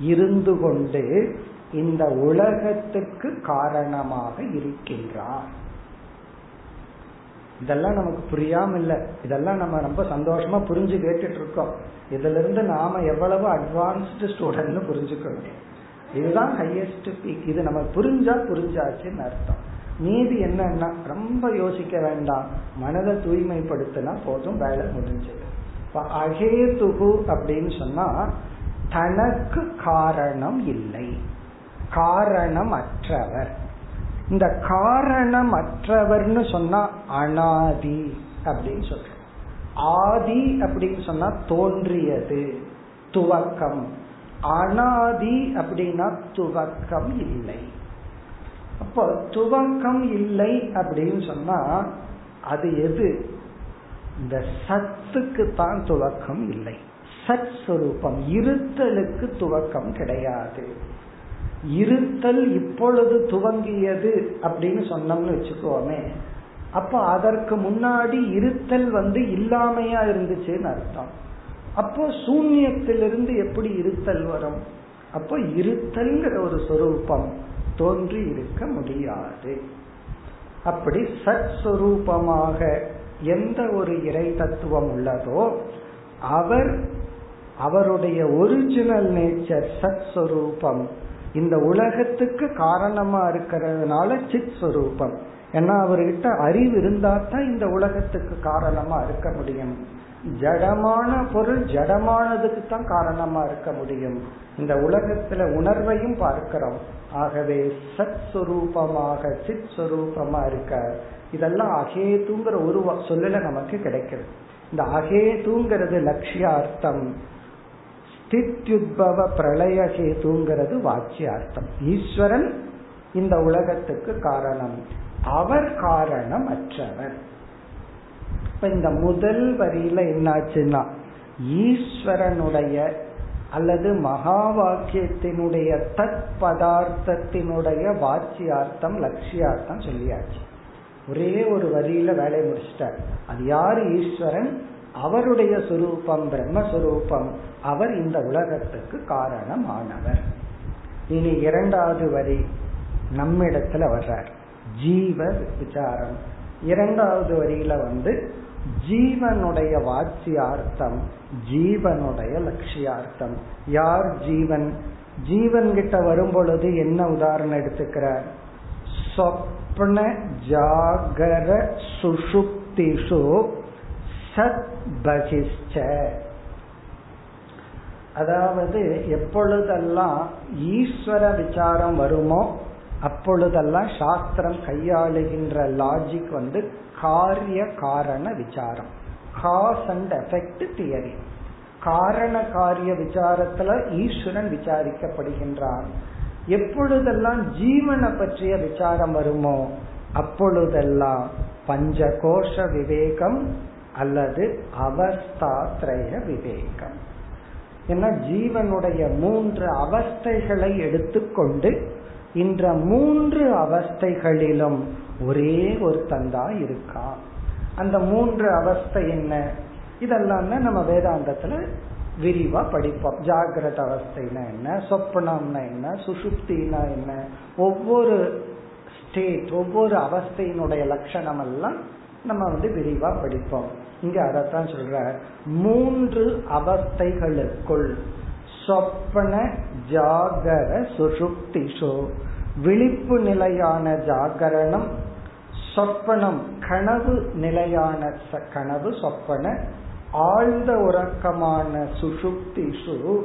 இருந்து கொண்டு இந்த உலகத்துக்கு காரணமாக இருக்கின்றார். இதெல்லாம் நமக்கு புரியாம இல்ல இதெல்லாம் நம்ம ரொம்ப சந்தோஷமா புரிஞ்சு கேட்டுட்டு இருக்கோம். இதுல இருந்து நாம எவ்வளவு அட்வான்ஸ்டு ஸ்டூடெண்ட்னு புரிஞ்சுக்கணும் இதுதான் ஹையஸ்ட் பீக் இது நம்ம புரிஞ்சா புரிஞ்சாச்சுன்னு அர்த்தம். மீதி என்னன்னா ரொம்ப யோசிக்க வேண்டாம். மனதை தூய்மைப்படுத்தினா போதும் வேலை முடிஞ்சது. இப்ப அகேதுகு அப்படின்னு சொன்னா தனக்கு காரணம் இல்லை. காரணம் அற்றவர் இந்த காரணம் அற்றவர்னு சொன்னா அனாதி அப்படின்னு சொல்ற ஆதி அப்படின்னு சொன்னா தோன்றியது. துவக்கம். அனாதி அப்படின்னா துவக்கம் இல்லை. அப்போ துவக்கம் இல்லை அப்படின்னு சொன்னா அது எது? இந்த சத்துக்கு தான் துவக்கம் இல்லை. சத் சுரூபம் இருத்தலுக்கு துவக்கம் கிடையாது. இருத்தல் இப்பொழுது துவங்கியது அப்படின்னு சொன்னோம்னு வச்சுக்கோமே அப்போ அதற்கு முன்னாடி இருத்தல் வந்து இல்லாமையா இருந்துச்சுன்னு அர்த்தம். அப்போ சூன்யத்திலிருந்து எப்படி இருத்தல் வரும்? அப்போ இருத்தல்ங்கிற ஒரு சொரூபம் தோன்றி இருக்க முடியாது. அப்படி சத் சுரூபமாக எந்த ஒரு இறை தத்துவம் உள்ளதோ அவர் அவருடைய ஒரிஜினல் நேச்சர் சத் சுரூபம் இந்த உலகத்துக்கு காரணமா இருக்கிறதுனால சித் சுரூபம் ஏன்னா அவர்கிட்ட அறிவு இருந்தா தான் இந்த உலகத்துக்கு காரணமா இருக்க முடியும். ஜடமான பொருள் ஜடமானதுக்கு தான் காரணமா இருக்க முடியும். இந்த உலகத்துல உணர்வையும் பார்க்கிறோம். ஆகவே சத் சுரூபமாக சித் சுரூபமா இருக்க இதெல்லாம் அகேதுங்கிற ஒரு சொல்லல நமக்கு கிடைக்கிறது. இந்த அகேதுங்கிறது லட்சியார்த்தம் ஸ்தித்யுத்பவ பிரளயகேதுங்கிறது வாச்சியார்த்தம் ஈஸ்வரன் இந்த உலகத்துக்கு காரணம். அவர் காரணம் அற்றவர் இப்ப இந்த முதல் வரியில என்னாச்சுன்னா ஈஸ்வரனுடைய அல்லது மகா வாக்கியத்தினுடைய தத் பதார்த்தத்தினுடைய வாச்சியார்த்தம் லட்சியார்த்தம் சொல்லியாச்சு. ஒரே ஒரு வரியில வேலையை முடிச்சிட்டார். அது யாரு ஈஸ்வரன்? அவருடைய சுரூபம் பிரம்மஸ்வரூபம். அவர் இந்த உலகத்துக்கு காரணமானவர். இனி இரண்டாவது வரி நம்மிடத்துல வர்றார். ஜீவ விசாரம். இரண்டாவது வரியில வந்து ஜீவனுடைய வாட்சியார்த்தம் ஜீவனுடைய லட்சியார்த்தம். யார் ஜீவன்? ஜீவன் கிட்ட வரும் பொழுது என்ன உதாரணம் எடுத்துக்கிறார்? சொப்ன ஜாகர சுஷுப்திஷு சத் பகிஷ்ட அதாவது எப்பொழுதெல்லாம் ஈஸ்வர விசாரம் வருமோ அப்பொழுதெல்லாம் சாஸ்திரம் கையாளுகின்ற லாஜிக் வந்து காரிய காரண விசாரம். காஸ் அண்ட் எஃபெக்ட் தியரி காரண காரிய விசாரத்துல ஈஸ்வரன் விசாரிக்கப்படுகின்றான் எப்பொழுதெல்லாம் ஜீவனை பற்றிய விசாரம் வருமோ அப்பொழுதெல்லாம் பஞ்சகோஷ விவேகம் அல்லது அவஸ்தாத்ரய விவேகம். ஏன்னா ஜீவனுடைய மூன்று அவஸ்தைகளை எடுத்துக்கொண்டு இந்த மூன்று அவஸ்தைகளிலும் ஒரே ஒருத்தன் தான் இருக்கான் அந்த மூன்று அவஸ்தை என்ன? இதெல்லாம் நம்ம வேதாந்தத்துல விரிவா படிப்போம். ஜாகிரத அவஸ்தைனா என்ன? சொப்பனம்னா என்ன? சுசுப்தினா என்ன? ஒவ்வொரு ஸ்டேட் ஒவ்வொரு அவஸ்தையினுடைய லட்சணம் எல்லாம் நம்ம வந்து விரிவா படிப்போம். இங்க அதைத்தான் சொல்ற மூன்று அவஸ்தைகளுக்குள் சொப்பன ஜாகர சுசுப்திஷோ விழிப்பு நிலையான ஜாகரணம் சொப்பனம் கனவு நிலையான கனவு சொப்பன ஆழ்ந்த உறக்கமான சுசுப்திஷு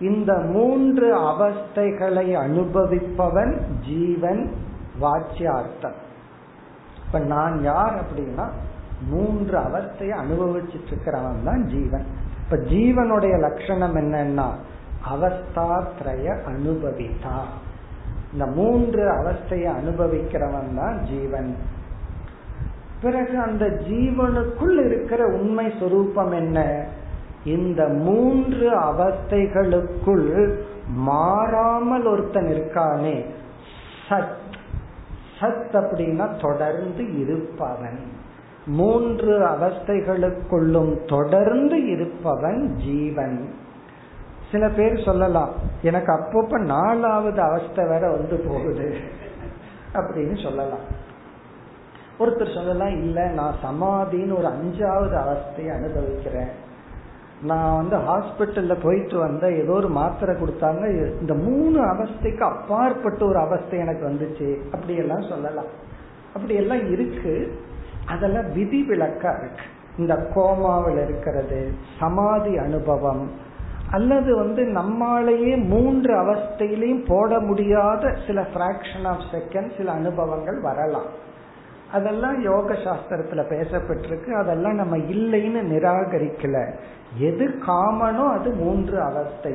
இந்த மூன்று அவஸ்தைகளை அனுபவிப்பவன் ஜீவன் வாச்சியார்த்தம் இப்ப நான் யார் அப்படின்னா மூன்று அவஸ்தையை அனுபவிச்சுட்டு இருக்கிறவன் தான் ஜீவன். இப்ப ஜீவனுடைய லட்சணம் என்னன்னா அவஸ்தாத்ரய அனுபவித்தா. இந்த மூன்று அவஸ்தையை அனுபவிக்கிறவன் தான் ஜீவன். பிறகு அந்த ஜீவனுக்குள் இருக்கிற உண்மை சொரூபம் என்ன? இந்த மூன்று அவஸ்தைகளுக்குள் மாறாமல் ஒருத்தன் இருக்கானே சத். சத் அப்படின்னா தொடர்ந்து இருப்பவன். மூன்று அவஸ்தைகளுக்குள்ளும் தொடர்ந்து இருப்பவன் ஜீவன். சில பேர் சொல்லலாம் எனக்கு அப்பப்ப நாலாவது அவஸ்தை வேற வந்து போகுது அப்படின்னு சொல்லலாம். ஒருத்தர் சொல்லலாம் இல்ல நான் சமாதின்னு ஒரு அஞ்சாவது அவஸ்தையை அனுபவிக்கிறேன். நான் வந்து ஹாஸ்பிட்டல்ல போயிட்டு வந்த ஏதோ ஒரு மாத்திரை கொடுத்தாங்க இந்த மூணு அவஸ்தைக்கு அப்பாற்பட்ட ஒரு அவஸ்தை எனக்கு வந்துச்சு அப்படி எல்லாம் சொல்லலாம். அப்படி எல்லாம் இருக்கு. அதெல்லாம் விதி விலக்கா இருக்கு. இந்த கோமாவில் இருக்கிறது சமாதி அனுபவம் அல்லது வந்து நம்மாலேயே மூன்று அவஸ்தையிலையும் போட முடியாத சில பிராக்ஷன் ஆஃப் செகண்ட் சில அனுபவங்கள் வரலாம். அதெல்லாம் யோக சாஸ்திரத்துல பேசப்பட்டிருக்கு. அதெல்லாம் நம்ம இல்லைன்னு நிராகரிக்கல. எது காமனோ அது மூன்று அவஸ்தை.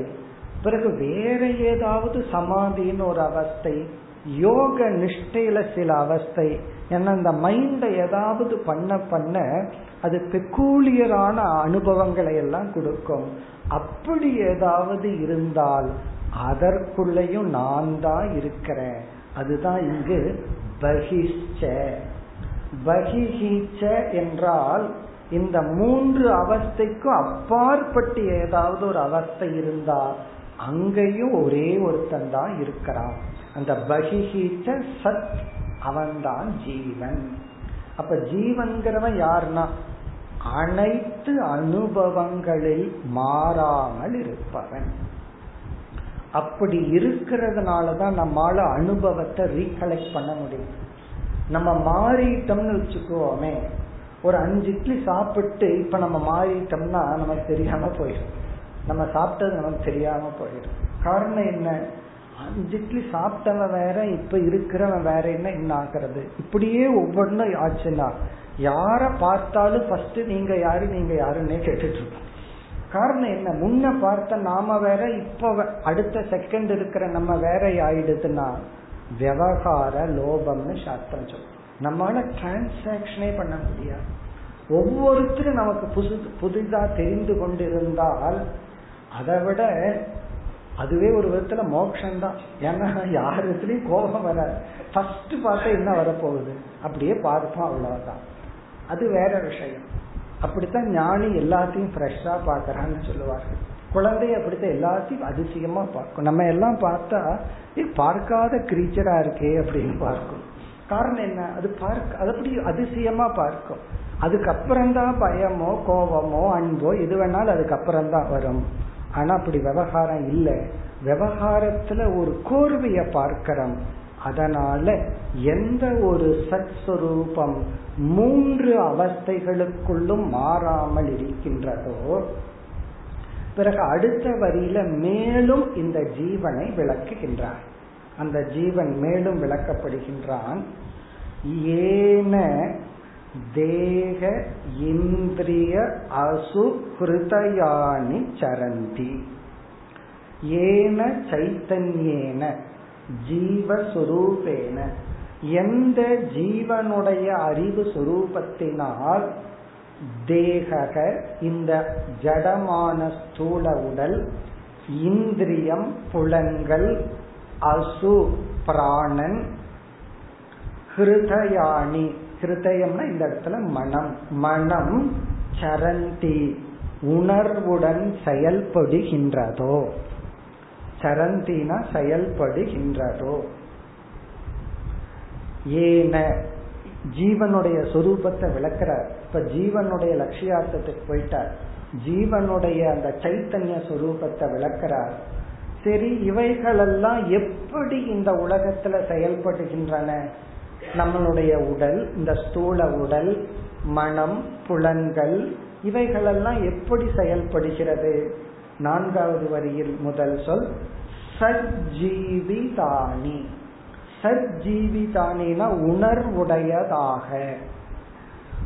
பிறகு வேற ஏதாவது சமாதின்னு ஒரு அவஸ்தை யோக நிஷ்டையில சில அவஸ்தை ஏன்னா இந்த மைண்டை ஏதாவது பண்ண பண்ண அது பெக்கூலியரான அனுபவங்களை எல்லாம் கொடுக்கும். அப்படி ஏதாவது இருந்தால் அதற்குள்ளேயும் நான் தான் இருக்கிறேன். அதுதான் இங்கு பகிஷ்ச. பகிஹீச்ச என்றால் இந்த மூன்று அவஸ்தைக்கும் அப்பாற்பட்டு ஏதாவது ஒரு அவஸ்தை இருந்தா அங்கேயும் ஒரே ஒருத்தன் தான் இருக்கிறான். அந்த பகிஹீச்ச சத் அவன்தான் ஜீவன். அப்ப ஜீவன்கிறவன் யாருன்னா அனைத்து அனுபவங்களில் மாறாமல் இருப்பவன். அப்படி இருக்கிறதுனால தான் நம்மால அனுபவத்தை ரீகலெக்ட் பண்ண முடியும். நம்ம மாறிட்டோம்னு வச்சுக்கோமே ஒரு அஞ்சு இட்லி சாப்பிட்டு இப்ப நம்ம மாறிட்டோம்னா நமக்கு தெரியாம போயிடும். நம்ம சாப்பிட்டது நமக்கு தெரியாம போயிடும். காரணம் என்ன? அஞ்சு இட்லி சாப்பிட்டவன் வேற இப்ப இருக்கிறவன் வேற என்ன என்ன ஆகிறது? இப்படியே ஒவ்வொன்றும் ஆச்சுன்னா யார பார்த்தாலும் ஃபர்ஸ்ட் நீங்க யாரு நீங்க யாருன்னே கேட்டுட்டு இருக்கோம் காரணம் என்ன? முன்ன பார்த்த நாம வேற இப்ப அடுத்த செகண்ட் இருக்கிற நம்ம வேற ஆயிடுதுன்னா விவகார லோபம்னு சாஸ்திரம் சொல்லும் நம்மளால டிரான்சாக்சனே பண்ண முடியாது. ஒவ்வொருத்தரும் நமக்கு புது புதிதா தெரிந்து கொண்டிருந்தால் அதை விட அதுவே ஒரு விதத்துல மோட்சம் தான் ஏன்னா யார் கோபம் வராது. ஃபர்ஸ்ட் பார்த்தா என்ன வரப்போகுது? அப்படியே பார்ப்போம் அவ்வளவுதான். அது வேற விஷயம். அப்படித்தான் ஞானி எல்லாத்தையும் ஃப்ரெஷ்ஷா பாக்குறான்னு சொல்லுவார்கள். குழந்தை அப்படித்தான் எல்லாத்தையும் அதிசயமா பார்க்கும். நம்ம எல்லாம் பார்த்தா பார்க்காத கிரீச்சரா இருக்கே அப்படின்னு பார்க்கும். காரணம் என்ன? அது பார்க்க அது அப்படி அதிசயமா பார்க்கும். அதுக்கப்புறம் தான் பயமோ கோபமோ அன்போ எது வேணாலும் அதுக்கப்புறம் தான் வரும். ஆனா அப்படி விவகாரம் இல்லை. விவகாரத்துல ஒரு கோர்வைய பார்க்கிறோம். அதனால எந்த ஒரு சத் சுரூபம் மூன்று அவஸ்தைகளுக்குள்ளும் மாறாமல் இருக்கின்றதோ பிறகு அடுத்த வரியில மேலும் இந்த ஜீவனை விளக்குகின்றார் அந்த ஜீவன் மேலும் விளக்கப்படுகின்றான். ஏன தேக இந்திரிய அசு ஹிருதயானி சரந்தி. ஏன சைத்தன்யேன ஜீவஸ்வரூபேன எந்த ஜீவனுடைய அறிவு சுரூபத்தினால் தேகக இந்த ஜடமான ஸ்தூல உடல் இந்திரியம் புலன்கள் அசு பிராணன் ஹிருதயாணி ஹிருதயம்னா இந்த இடத்துல மனம் மனம் சரந்தி உணர்வுடன் செயல்படுகின்றதோ சரந்தினா செயல்படுகின்றதோ. ஏன ஜீவனுடைய சொரூபத்தை விளக்கிறார். இப்ப ஜீவனுடைய லட்சியார்த்தத்துக்கு போயிட்டார். ஜீவனுடைய அந்த சைத்தன்ய சொரூபத்தை விளக்கிறார். சரி இவைகளெல்லாம் எப்படி இந்த உலகத்துல செயல்படுகின்றன? நம்மளுடைய உடல் இந்த ஸ்தூல உடல் மனம் புலன்கள் இவைகளெல்லாம் எப்படி செயல்படுகிறது? நான்காவது வரியில் முதல் சொல் சஜ்ஜீவிதானி. சஜ்ஜீவிதானினா உணர்வுடையதாக.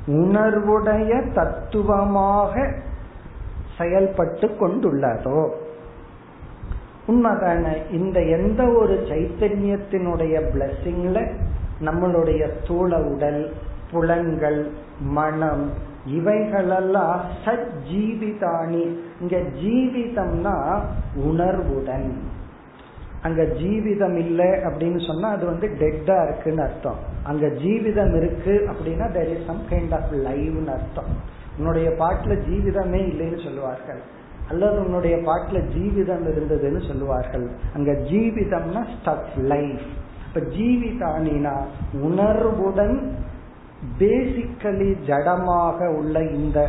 உணர்வுடைய தத்துவமாக செயல்பட்டு கொண்டுள்ளதோ. உண்மைதான இந்த எந்த ஒரு சைத்தன்யத்தினுடைய பிளஸ்ஸிங்ல நம்மளுடைய ஸ்தூல உடல் புலன்கள் மனம் இவைகளெல்லாம் சஜ்ஜீவிதானி. இங்க ஜீவிதம்னா உணர்வுடன். அங்க ஜீவிதம் இல்லை அப்படின்னு சொன்னா அது வந்து டெட்டா இருக்குன்னு அர்த்தம். அங்க ஜீவிதம் இருக்கு அப்படின்னா there is some kind of லைவ்னு அர்த்தம். உன்னுடைய பாட்டுல ஜீவிதமே இல்லைன்னு சொல்லுவார்கள். அல்லது உன்னுடைய பாட்டுல ஜீவிதம் இருந்ததுன்னு சொல்லுவார்கள். அங்க ஜீவிதம்னா ஸ்டப் லைஃப் இப்ப ஜீவிதானினா உணர்வுடன் பேசிக்கலி ஜடமாக உள்ள இந்த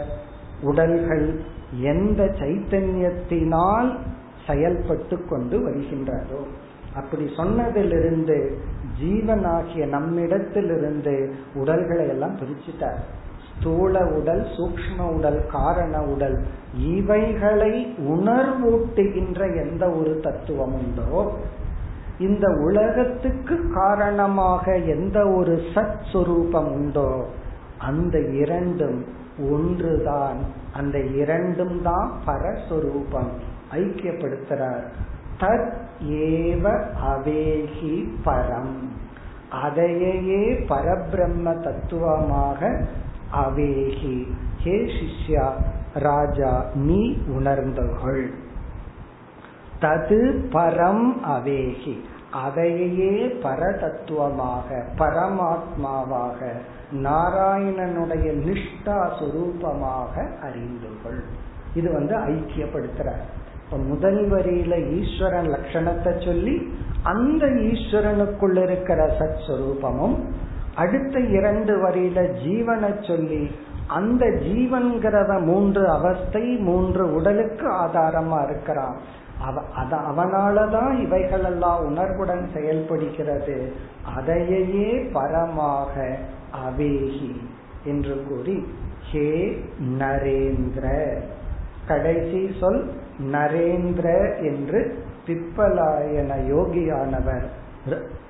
உடல்கள் எந்த சைத்தன்யத்தினால் செயல்பட்டு கொண்டு வருகின்றதோ அப்படி சொன்னதிலிருந்து ஜீவனாகிய நம்மிடத்திலிருந்து உடல்களை எல்லாம் பிரிச்சுட்டார். ஸ்தூல உடல் சூக்ம உடல் காரண உடல் இவைகளை உணர்வூட்டுகின்ற எந்த ஒரு தத்துவம் உண்டோ இந்த உலகத்துக்கு காரணமாக எந்த ஒரு சத் சுரூபம் உண்டோ அந்த இரண்டும் ஒன்றுதான். அந்த இரண்டும் தான் பரஸ்வரூபம். ஐக்கியப்படுத்துறார். தத் ஏவ அவேகி பரம். அதையே பரபிரம்ம தத்துவமாக அவேகி ஹே சிஷ்யா ராஜா நீ உணர்ந்தவர்கள் தது பரம் அவேகி அதையே பரதத்துவமாக பரமாத்மாவாக நாராயணனுடைய நிஷ்டா சுரூபமாக அறிந்துகள் இது வந்து ஐக்கியப்படுத்துற முதல் வரியில ஈஸ்வரன் லட்சணத்தை சொல்லி அந்த ஈஸ்வரனுக்குள்ள இருக்கிற சத் சுரூபமும் அடுத்த இரண்டு வரியில ஜீவனை சொல்லி அந்த ஜீவன்கிறத மூன்று அவஸ்தை மூன்று உடலுக்கு ஆதாரமா இருக்கிறான். அவனாலதான் இவைகளெல்லாம் உணர்வுடன் செயல்படுகிறது. அதையே பரமாக அவேகி என்று கூறி ஹே நரேந்திர கடைசி சொல் நரேந்திர என்று பிப்பலாயன யோகியானவர்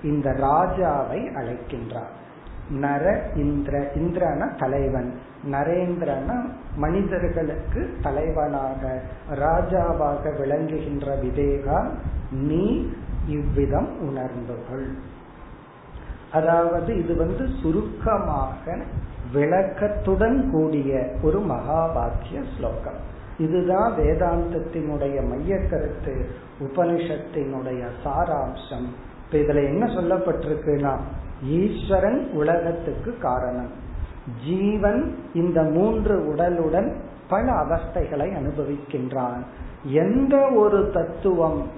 இந்த ராஜாவை அழைக்கின்றார். நர இந்திர இந்திரன தலைவன். நரேந்திரன மனிதர்களுக்கு தலைவனாக ராஜாவாக விளங்குகின்ற விவேகா நீ இவ்விதம் உணர்ந்துகள் அதாவது இது வந்து சுருக்கமாக விளக்கத்துடன் கூடிய ஒரு மகாபாக்கிய ஸ்லோகம். இதுதான் வேதாந்தத்தினுடைய மைய கருத்து உபனிஷத்தினுடைய சாராம்சம். இப்ப இதுல என்ன சொல்லப்பட்டிருக்குன்னா ஈஸ்வரன் உலகத்துக்கு காரணம். ஜீவன் இந்த மூன்று உடலுடன் பல அவஸ்தைகளை அனுபவிக்கின்றான். எந்த ஒரு தத்துவம்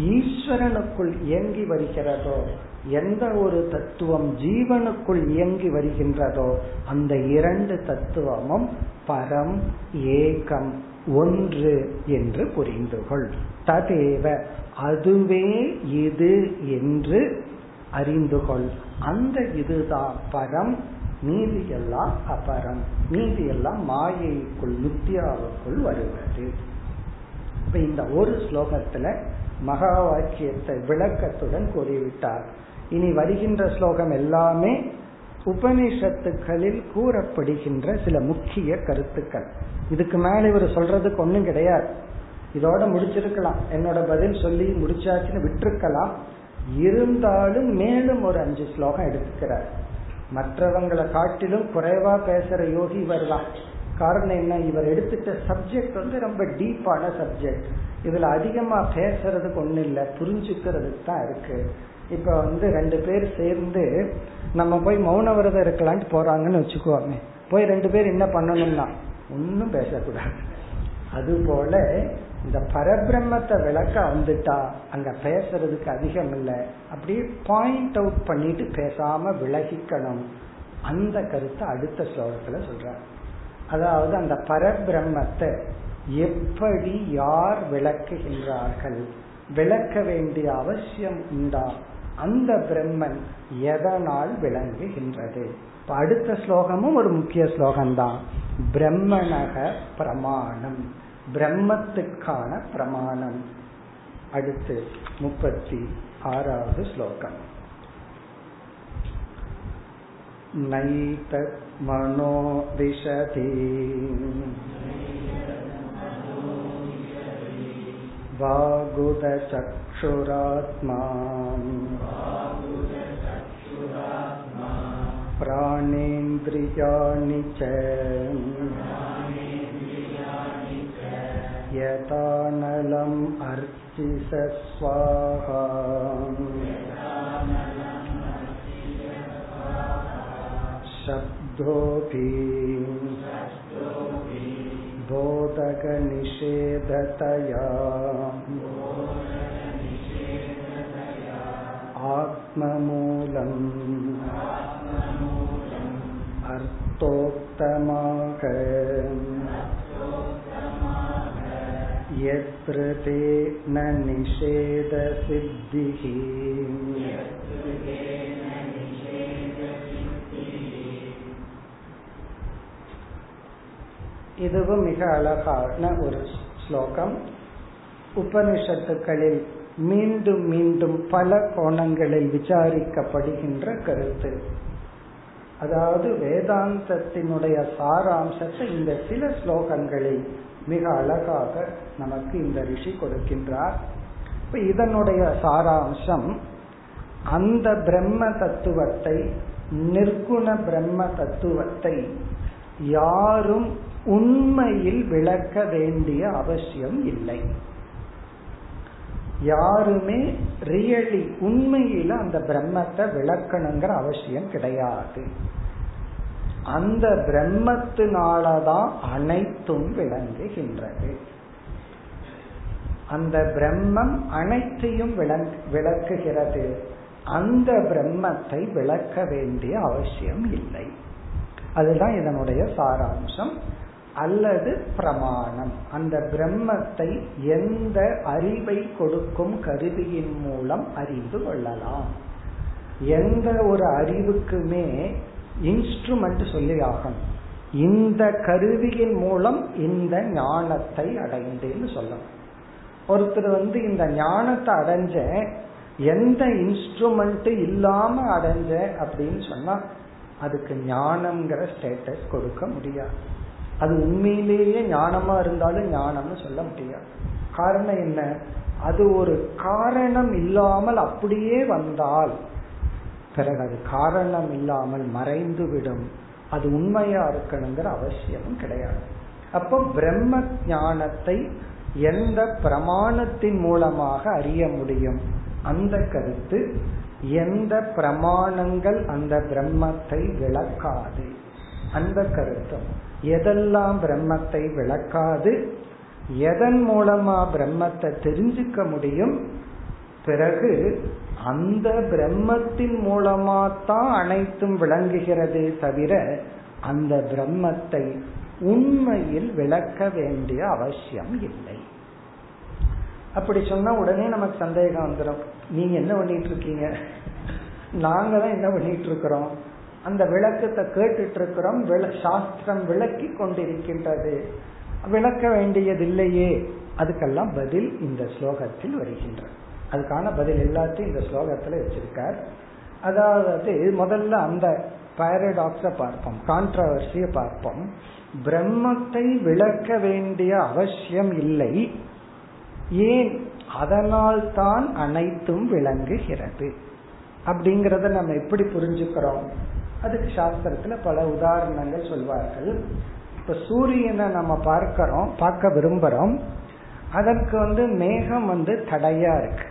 ஈஸ்வரனுக்குள் இயங்கி வருகிறதோ எந்த ஒரு தத்துவம் ஜீவனுக்குள் இயங்கி வருகின்றதோ அந்த இரண்டு தத்துவமும் பரம் ஏகம் ஒன்று என்று புரிந்துகொள். ததேவ அதுவே இது என்று அறிந்துகொள். அந்த இதுதான் பரம் மீதி எல்லாம் அபரம். மீதி எல்லாம் மாயைக்குள் நித்யாவுக்குள் வருவது. இப்ப இந்த ஒரு ஸ்லோகத்துல மகா வாக்கியத்தை விளக்கத்துடன் கூறிவிட்டார். இனி வருகின்ற ஸ்லோகம் எல்லாமே உபனிஷத்துக்களில் கூறப்படுகின்ற சில முக்கிய கருத்துக்கள். இதுக்கு மேல இவர் சொல்றதுக்கு ஒண்ணும் கிடையாது. இதோட முடிச்சிருக்கலாம். என்னோட பதில் சொல்லி முடிச்சாச்சுன்னு விட்டுருக்கலாம். இருந்தாலும் மேலும் ஒரு அஞ்சு ஸ்லோகம் எடுத்துக்கிறார். மற்றவங்களை காட்டிலும் குறைவா பேசுற யோகி இவர் தான் காரணம் என்ன? இவர் எடுத்துட்ட சப்ஜெக்ட் வந்து ரொம்ப டீப்பான சப்ஜெக்ட் இதுல அதிகமா பேசுறதுக்கு ஒண்ணு இல்லை. புரிஞ்சுக்கிறதுக்கு தான் இருக்கு. இப்ப வந்து ரெண்டு பேர் சேர்ந்து நம்ம போய் மௌன விரதம் இருக்கலான்ட்டு போறாங்கன்னு வச்சுக்குவாங்க போய் ரெண்டு பேர் என்ன பண்ணணும்னா ஒன்னும் பேசக்கூடாது. அது போல இந்த பரபிரம்மத்தை விளக்க வந்துட்டா அங்க பேசுறதுக்கு அதிகம் இல்லை. அப்படியே பாயிண்ட் அவுட் பண்ணிட்டு பேசாம விலகிக்கணும். அந்த கருத்தை அடுத்த ஸ்லோகத்துல சொல்றார். அதாவது அந்த பரபிரம்மத்தை எப்படி யார் விளக்குகின்றார்கள்? விளக்க வேண்டிய அவசியம் உண்டா? அந்த பிரம்மன் எதனால் விளங்குகின்றது இப்ப அடுத்த ஸ்லோகமும் ஒரு முக்கிய ஸ்லோகம்தான் பிரம்மணக பிரமாணம் பிரம்மத்துக்கான பிரமாணம் அடுத்து முப்பத்தி ஆறாவது ஸ்லோகம் नैतत् मनो विशति वागुदचक्षुरात्मा प्राणेन्द्रियाणि च यथानलम् अर्चिस स्वाहा शब्दोऽपि बोधकनिषेधतया आत्ममूलम् अर्थोक्तमाक यत्र ते न निषेधसिद्धिः இதுவும் மிக அழகான ஒரு ஸ்லோகம் உபனிஷத்துக்களில் மீண்டும் மீண்டும் பல கோணங்களில் விசாரிக்கப்படுகின்ற கருத்து. அதாவது வேதாந்தத்தினுடைய சாராம்சத்தை இந்த சில ஸ்லோகங்களில் மிக அழகாக நமக்கு இந்த ரிஷி கொடுக்கின்றார். இப்ப இதனுடைய சாராம்சம் அந்த பிரம்ம தத்துவத்தை நிர்குண பிரம்ம தத்துவத்தை யாரும் உண்மையில் விளக்க வேண்டிய அவசியம் இல்லை. யாருமே ரியலி உண்மையில அந்த பிரம்மத்தை விளக்கணுங்கிற அவசியம் கிடையாது. அந்த பிரம்மத்தினாலதான் அனைத்தும் விளங்குகின்றது. அந்த பிரம்மம் அனைத்தையும் விளக்குகிறது. அந்த பிரம்மத்தை விளக்க வேண்டிய அவசியம் இல்லை. அதுதான் இதனுடைய சாராம்சம். அல்லது பிரமாணம். அந்த பிரம்மத்தை எந்த அறிவை கொடுக்கும் கருவியின் மூலம் அறிந்து கொள்ளலாம். எந்த ஒரு அறிவுக்குமே இன்ஸ்ட்ருமெண்ட் சொல்லி ஆகணும். இந்த கருவியின் மூலம் இந்த ஞானத்தை அடைந்தேன்னு சொல்லணும். ஒருத்தர் வந்து இந்த ஞானத்தை அடைஞ்ச எந்த இன்ஸ்ட்ருமெண்ட் இல்லாம அடைஞ்ச அப்படின்னு சொன்னா அதுக்கு ஞானம்ங்கிற ஸ்டேட்டஸ் கொடுக்க முடியாது. அது உண்மையிலேயே ஞானமா இருந்தாலும் ஞானம்னு சொல்ல முடியாது. காரணம் என்ன? அது ஒரு காரணம் இல்லாமல் அப்படியே வந்தால் பிறகு அது காரணம் இல்லாமல் மறைந்து விடும் அது உண்மையா இருக்கணுங்கிற அவசியமும் கிடையாது. அப்போ பிரம்ம ஞானத்தை எந்த பிரமாணத்தின் மூலமாக அறிய முடியும்? அந்த கருத்து எந்த பிரமாணங்கள் அந்த பிரம்மத்தை விளக்காது. அந்த கருத்தும். எதெல்லாம் பிரம்மத்தை விளக்காது எதன் மூலமா பிரம்மத்தை தெரிஞ்சுக்க முடியும் பிறகு அந்த பிரம்மத்தின் மூலமா தான் அனைத்தும் விளங்குகிறது தவிர அந்த பிரம்மத்தை உண்மையில் விளக்க வேண்டிய அவசியம் இல்லை. அப்படி சொன்னா உடனே நமக்கு சந்தேகம் வந்துடும் நீங்க என்ன பண்ணிட்டு இருக்கீங்க? நாங்க தான் என்ன பண்ணிட்டு இருக்கிறோம்? அந்த விளக்கத்தை கேட்டுட்டு இருக்கிறோம் சாஸ்திரம் விளக்கி கொண்டிருக்கின்றது. விளக்க வேண்டியதில்லையே. அதுக்கெல்லாம் பதில் இந்த ஸ்லோகத்தில் வருகின்றது. அதுக்கான பதில் எல்லாத்தையும் இந்த ஸ்லோகத்துல வச்சிருக்கார். அதாவது முதல்ல அந்த பாரடாக்ஸ பார்ப்போம் கான்ட்ரவர்சிய பார்ப்போம். பிரம்மத்தை விளக்க வேண்டிய அவசியம் இல்லை. ஏன்? அதனால் தான் அனைத்தும் விளங்குகிறது. அப்படிங்கறத நம்ம எப்படி புரிஞ்சுக்கிறோம்? அதுக்கு சாஸ்திரத்துல பல உதாரணங்கள் சொல்வார்கள். இப்ப சூரியனை நம்ம பார்க்கிறோம் பார்க்க விரும்புறோம். அதற்கு வந்து மேகம் வந்து தடையா இருக்கு.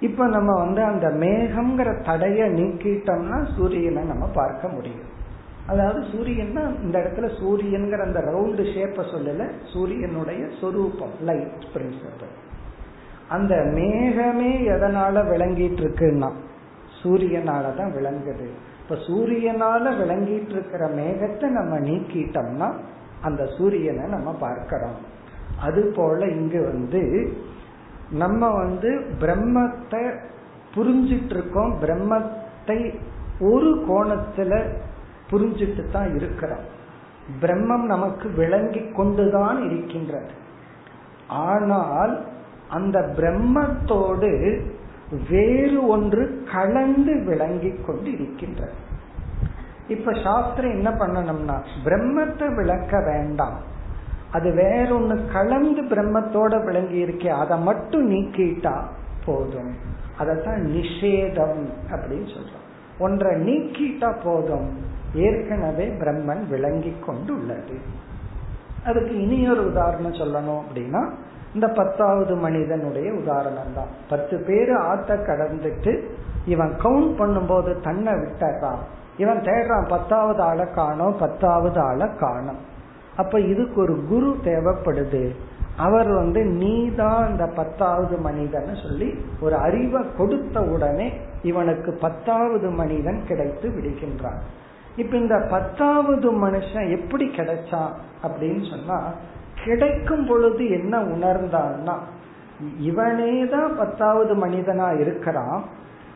இப்ப நம்ம வந்து அந்த மேகம்ங்கிற தடைய நீக்கிட்டோம்னா சூரியனை நம்ம பார்க்க முடியும். அதாவது சூரியன்னா இந்த இடத்துல சூரியன்கிற அந்த ரவுண்டு ஷேப்பை சொல்லல சூரியனுடைய சொரூபம் லைட் பிரின்சிபல் அந்த மேகமே எதனால விளங்கிட்டு இருக்குன்னா சூரியனால தான் விளங்குது. இப்ப சூரியனால விளங்கிட்டு இருக்கிற மேகத்தை நம்ம நீக்கிட்டோம்னா அந்த சூரியனை நம்ம பார்க்கிறோம். அது போல இங்கு வந்து நம்ம வந்து பிரம்மத்தை புரிஞ்சிட்டு இருக்கோம் பிரம்மத்தை ஒரு கோணத்துல புரிஞ்சிட்டு தான் இருக்கிறோம். பிரம்மம் நமக்கு விளங்கி கொண்டுதான் இருக்கின்றது. ஆனால் அந்த பிரம்மத்தோடு வேறு ஒன்று கலந்து விளங்கி கொண்டு இருக்கின்றது இப்ப சாஸ்திரம் என்ன பண்ணணும்னா பிரம்மத்தை விளக்க வேண்டாம். அது வேற ஒண்ணு கலந்து பிரம்மத்தோட விளங்கி இருக்கே அதை மட்டும் நீக்கிட்டா போதும். அதத்தான் நிஷேதம் அப்படின்னு சொல்றோம். ஒன்றை நீக்கிட்டா போதும். ஏற்கனவே பிரம்மன் விளங்கி கொண்டு உள்ளது அதுக்கு ஒரு உதாரணம் சொல்லணும் அப்படின்னா இந்த பத்தாவது மனிதனுடைய உதாரணம் தான் பத்து பேர் ஆத்த கடந்துட்டு இவன் கவுண்ட் பண்ணும்போது தன்னை விட்டுறான். இவன் தேடுறான் பத்தாவது ஆளை காணும் பத்தாவது ஆளை காணும். அப்ப இதுக்கு ஒரு குரு தேவைப்படுது. அவர் வந்து நீ தான் இந்த பத்தாவது மனிதன் சொல்லி ஒரு அறிவை கொடுத்த உடனே இவனுக்கு பத்தாவது மனிதன் கிடைத்து விடுகின்றான். இப்ப இந்த பத்தாவது மனுஷன் எப்படி கிடைச்சான் அப்படின்னு சொன்னா கிடைக்கும் பொழுது என்ன உணர்ந்தான்னா இவனே தான் பத்தாவது மனிதனா இருக்கிறான்.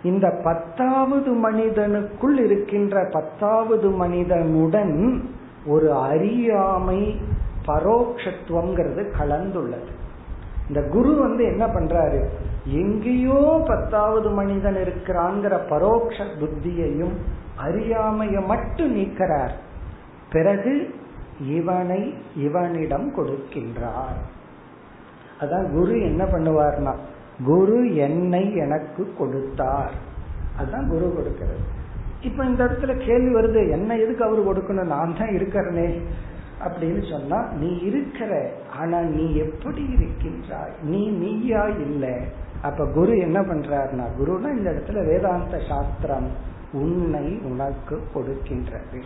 இந்த பத்தாவது மனிதனுக்குள் இருக்கின்ற பத்தாவது மனிதனுடன் ஒரு அறியாமை பரோட்சத்துவம்ங்கிறது கலந்துள்ளது. இந்த குரு வந்து என்ன பண்றாரு? எங்கேயோ பத்தாவது மனிதன் இருக்கிறாங்கிற பரோட்ச புத்தியையும் அறியாமைய மட்டும் நீக்கிறார். பிறகு இவனை இவனிடம் கொடுக்கின்றார். அதான் குரு என்ன பண்ணுவார்னா குரு என்னை எனக்கு கொடுத்தார். அதுதான் குரு கொடுக்கிறது. இப்ப இந்த இடத்துல கேள்வி வருது என்ன எதுக்கு அவரு கொடுக்கணும்? நான் தான் இருக்கிறனே அப்படின்னு சொன்னா நீ இருக்கிற ஆனா நீ எப்படி இருக்கின்றாய்? நீ நீயா இல்லை? அப்ப குரு என்ன பண்றாருனா குருனா இந்த இடத்துல வேதாந்த சாஸ்திரம் உன்னை உனக்கு கொடுக்கின்றது.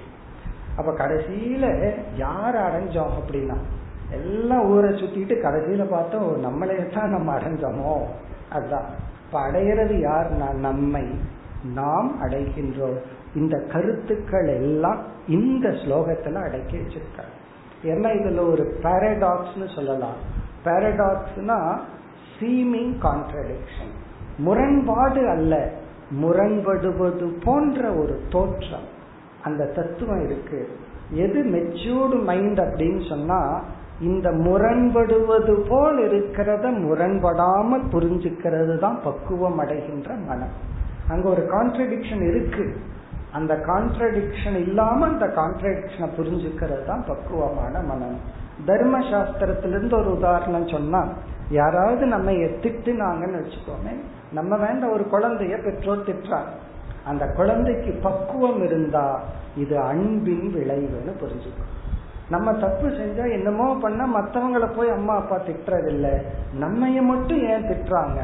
அப்ப கடைசியில யார் அடைஞ்சோம் அப்படின்னா எல்லாம் ஊரை சுத்திட்டு கடைசியில பார்த்தோம் நம்மளே தான் நம்ம அடைஞ்சோமோ? அதுதான். இப்ப அடையிறது யார்னா நம்மை நாம் அடைகின்றோம். இந்த கருத்துக்கள் எல்லாம் இந்த ஸ்லோகத்துல அடக்கி வச்சிருக்காங்க. ஏன்னா இதுல ஒரு பாரடாக்ஸ்னு சொல்லலாம். பாரடாக்ஸ்னா சீமிங் கான்ட்ரடிக்ஷன் முரண்பாடு அல்ல முரண்படுவது போன்ற ஒரு தோற்றம். அந்த தத்துவம் இருக்கு. எது மெச்சூர்டு மைண்ட் அப்படின்னு சொன்னா இந்த முரண்படுவது போல் இருக்கிறத முரண்படாமல் புரிஞ்சுக்கிறது தான் பக்குவம் அடைகின்ற மனம். அங்க ஒரு கான்ட்ரடிக்ஷன் இருக்கு. அந்த கான்ட்ரடிக்ஷன் இல்லாம அந்த கான்ட்ரடிக்ஷனை புரிஞ்சுக்கிறது தான் பக்குவமான மனம். தர்ம சாஸ்திரத்திலிருந்து ஒரு உதாரணம் சொன்னா யாராவது நம்ம திட்டுனாங்கன்னு வச்சுக்கோமே நம்ம வேண்ட ஒரு குழந்தைய பெற்றோர் திட்டுறாங்க. அந்த குழந்தைக்கு பக்குவம் இருந்தா இது அன்பின் விளைவுன்னு புரிஞ்சுக்கும் நம்ம தப்பு செஞ்சா என்னமோ பண்ண மத்தவங்களை போய் அம்மா அப்பா திட்டுறதில்லை. நம்மைய மட்டும் ஏன் திட்டுறாங்க?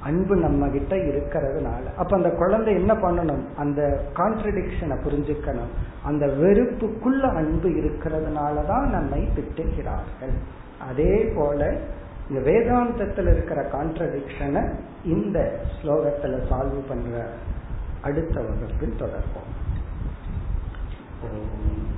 அன்பு நம்ம கிட்ட இருக்கிறதுனால. அப்ப அந்த குழந்தை என்ன பண்ணணும்? அந்த கான்ட்ரடிக்ஷனை புரிஞ்சுக்கணும். அந்த வெறுப்புக்குள்ள அன்பு இருக்கிறதுனாலதான் நம்மை திட்டுகிறார்கள். அதே போல இந்த வேதாந்தத்தில் இருக்கிற கான்ட்ரடிக்ஷனை இந்த ஸ்லோகத்துல சால்வ் பண்ற அடுத்த வகுப்பில் தொடர்போம் ஓம்.